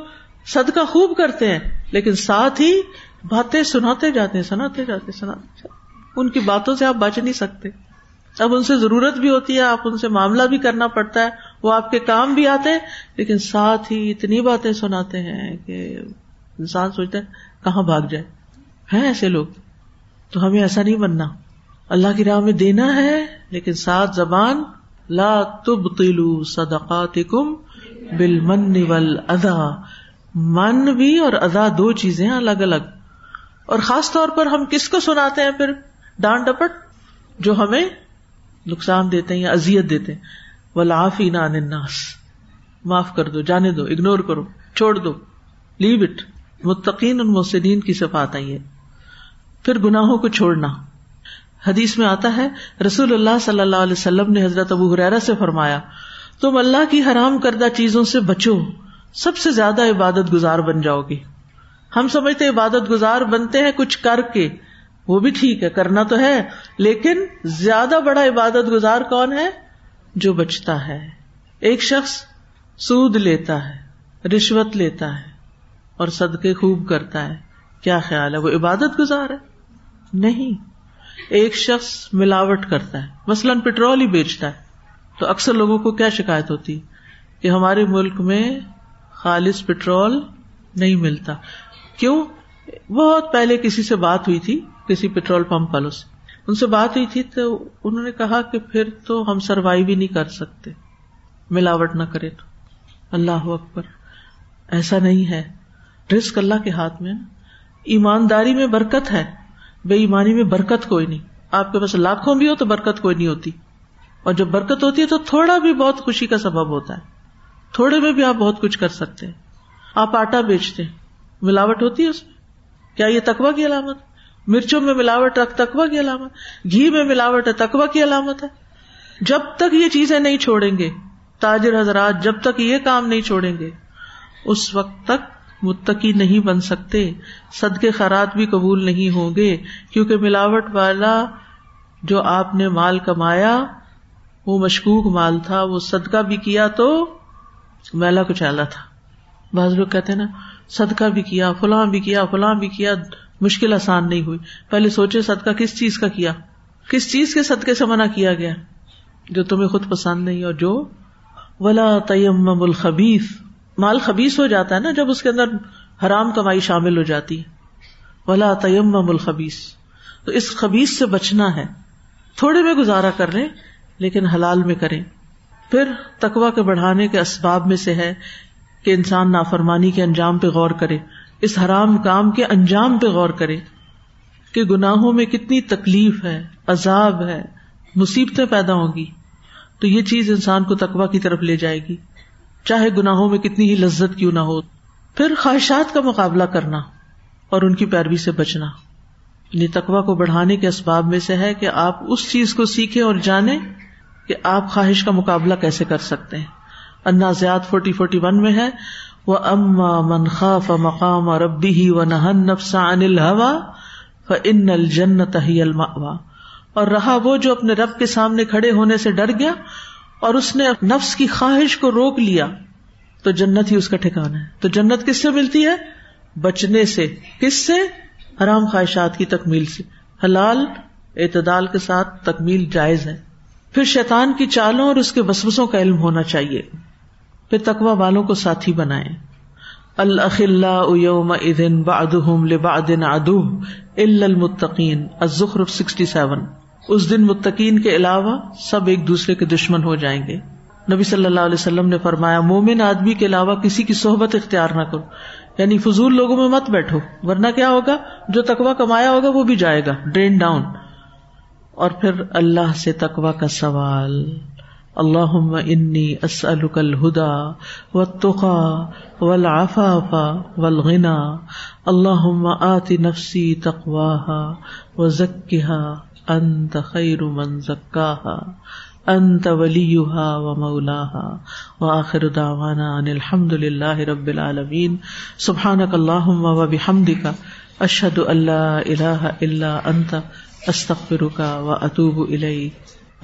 صدقہ خوب کرتے ہیں، لیکن ساتھ ہی باتیں سناتے جاتے ہیں، سناتے جاتے سناتے جاتے ان کی باتوں سے آپ بچ نہیں سکتے۔ اب ان سے ضرورت بھی ہوتی ہے، آپ ان سے معاملہ بھی کرنا پڑتا ہے۔ وہ آپ کے کام بھی آتے ہیں، لیکن ساتھ ہی اتنی باتیں سناتے ہیں کہ انسان سوچتا ہے، کہاں بھاگ جائے؟ ہیں ایسے لوگ؟ تو ہمیں ایسا نہیں بننا۔ اللہ کی راہ میں دینا ہے، لیکن ساتھ زبان، لا تب تلو صدقات کم بل من ادا من بھی اور ادا دو چیزیں الگ الگ۔ اور خاص طور پر ہم کس کو سناتے ہیں پھر؟ ڈانٹ ڈپٹ جو ہمیں نقصان دیتے ہیں یا ازیت دیتے ہیں۔ ولافی ناس معاف کر دو، جانے دو اگنور کرو، چھوڑ دو لیو اٹ متقین اور محسدین کی صفات آئی ہے پھر گناہوں کو چھوڑنا۔ حدیث میں آتا ہے، رسول اللہ صلی اللہ علیہ وسلم نے حضرت ابو حرا سے فرمایا، تم اللہ کی حرام کردہ چیزوں سے بچو، سب سے زیادہ عبادت گزار بن جاؤ گی ہم سمجھتے عبادت گزار بنتے ہیں کچھ کر کے۔ وہ بھی ٹھیک ہے، کرنا تو ہے، لیکن زیادہ بڑا عبادت گزار کون ہے؟ جو بچتا ہے۔ ایک شخص سود لیتا ہے، رشوت لیتا ہے اور صدقے خوب کرتا ہے۔ کیا خیال ہے؟ وہ عبادت گزار ہے؟ نہیں۔ ایک شخص ملاوٹ کرتا ہے، مثلاً پٹرول ہی بیچتا ہے۔ تو اکثر لوگوں کو کیا شکایت ہوتی؟ کہ ہمارے ملک میں خالص پٹرول نہیں ملتا۔ کیوں؟ بہت پہلے کسی سے بات ہوئی تھی، کسی پیٹرول پمپ والوں سے۔ ان سے بات ہوئی تھی تو انہوں نے کہا کہ پھر تو ہم سروائو ہی نہیں کر سکتے۔ ملاوٹ نہ کرے تو۔ اللہ اکبر۔ ایسا نہیں ہے۔ رسک اللہ کے ہاتھ میں ایمانداری میں برکت ہے۔ بے ایمانی میں برکت کوئی نہیں۔ آپ کے پاس لاکھوں بھی ہو تو برکت کوئی نہیں ہوتی۔ اور جب برکت ہوتی ہے تو تھوڑا بھی بہت خوشی کا سبب ہوتا ہے۔ تھوڑے میں بھی آپ بہت کچھ کر سکتے ہیں۔ آپ آٹا بیچتے ہیں۔ ملاوٹ ہوتی ہے اس میں۔ کیا یہ تقوا کی علامت؟ مرچوں میں ملاوٹ رکھ تکوا کی علامت، گھی میں ملاوٹ ہے تکوا کی علامت ہے۔ جب تک یہ چیزیں نہیں چھوڑیں گے، تاجر حضرات جب تک یہ کام نہیں چھوڑیں گے، اس وقت تک متقی نہیں بن سکتے۔ سد کے خیرات بھی قبول نہیں ہوں گے، کیونکہ ملاوٹ والا جو آپ نے مال کمایا، وہ مشکوک مال تھا، وہ صدقہ بھی کیا تو میلا کچالا تھا۔ بعض لوگ کہتے نا، صدقہ بھی کیا، فلاں بھی کیا، فلاں بھی کیا مشکل آسان نہیں ہوئی۔ پہلے سوچے صدقہ کس چیز کا کیا؟ کس چیز کے صدقے سے منع کیا گیا؟ جو تمہیں خود پسند نہیں اور جو ولا تیم الخبیف مال خبیص ہو جاتا ہے نا جب اس کے اندر حرام کمائی شامل ہو جاتی۔ ولا تیم الخبیس تو اس خبیص سے بچنا ہے۔ تھوڑے میں گزارا کر لیں، لیکن حلال میں کریں۔ پھر تقوا کے بڑھانے کے اسباب میں سے ہے کہ انسان نافرمانی کے انجام پہ غور کرے۔ اس حرام کام کے انجام پہ غور کرے کہ گناہوں میں کتنی تکلیف ہے، عذاب ہے، مصیبتیں پیدا ہوں گی۔ تو یہ چیز انسان کو تقوا کی طرف لے جائے گی۔ چاہے گناہوں میں کتنی ہی لذت کیوں نہ ہو، پھر خواہشات کا مقابلہ کرنا اور ان کی پیروی سے بچنا۔ یعنی تقوا کو بڑھانے کے اسباب میں سے ہے کہ آپ اس چیز کو سیکھیں اور جانیں کہ آپ خواہش کا مقابلہ کیسے کر سکتے ہیں۔ انا زیاد فورٹی فورٹی ون میں ہے وہ اما من خاف مقام ربی ہی و نہن نفسا انل ہوا ان الجنت ہی الماوا اور رہا وہ جو اپنے رب کے سامنے کھڑے ہونے سے ڈر گیا اور اس نے نفس کی خواہش کو روک لیا، تو جنت ہی اس کا ٹھکانا ہے۔ تو جنت کس سے ملتی ہے؟ بچنے سے۔ کس سے؟ حرام خواہشات کی تکمیل سے۔ حلال اعتدال کے ساتھ تکمیل جائز ہے۔ پھر شیطان کی چالوں اور اس کے وسوسوں کا علم ہونا چاہیے۔ پھر تقوا والوں کو ساتھی بنائے یوم ادن لبعد ادو المتقین، الزخرف سکسٹی سیون۔ اس دن متقین کے علاوہ سب ایک دوسرے کے دشمن ہو جائیں گے۔ نبی صلی اللہ علیہ وسلم نے فرمایا، مومن آدمی کے علاوہ کسی کی صحبت اختیار نہ کرو۔ یعنی فضول لوگوں میں مت بیٹھو، ورنہ کیا ہوگا؟ جو تقوا کمایا ہوگا وہ بھی جائے گا، ڈرین ڈاؤن۔ اور پھر اللہ سے تقوا کا سوال۔ اللہ انی اسألک الہدا والتقا والعفاف والغنا اللہ آت نفسی تقواها وزکها انت خیر من زکاها انت ولیها ومولاها وآخر دعوانا ان الحمد للہ رب العالمین سبحانک اللہم وبحمدک اشہد ان لا الہ الا انت استغفرک واتوب الیک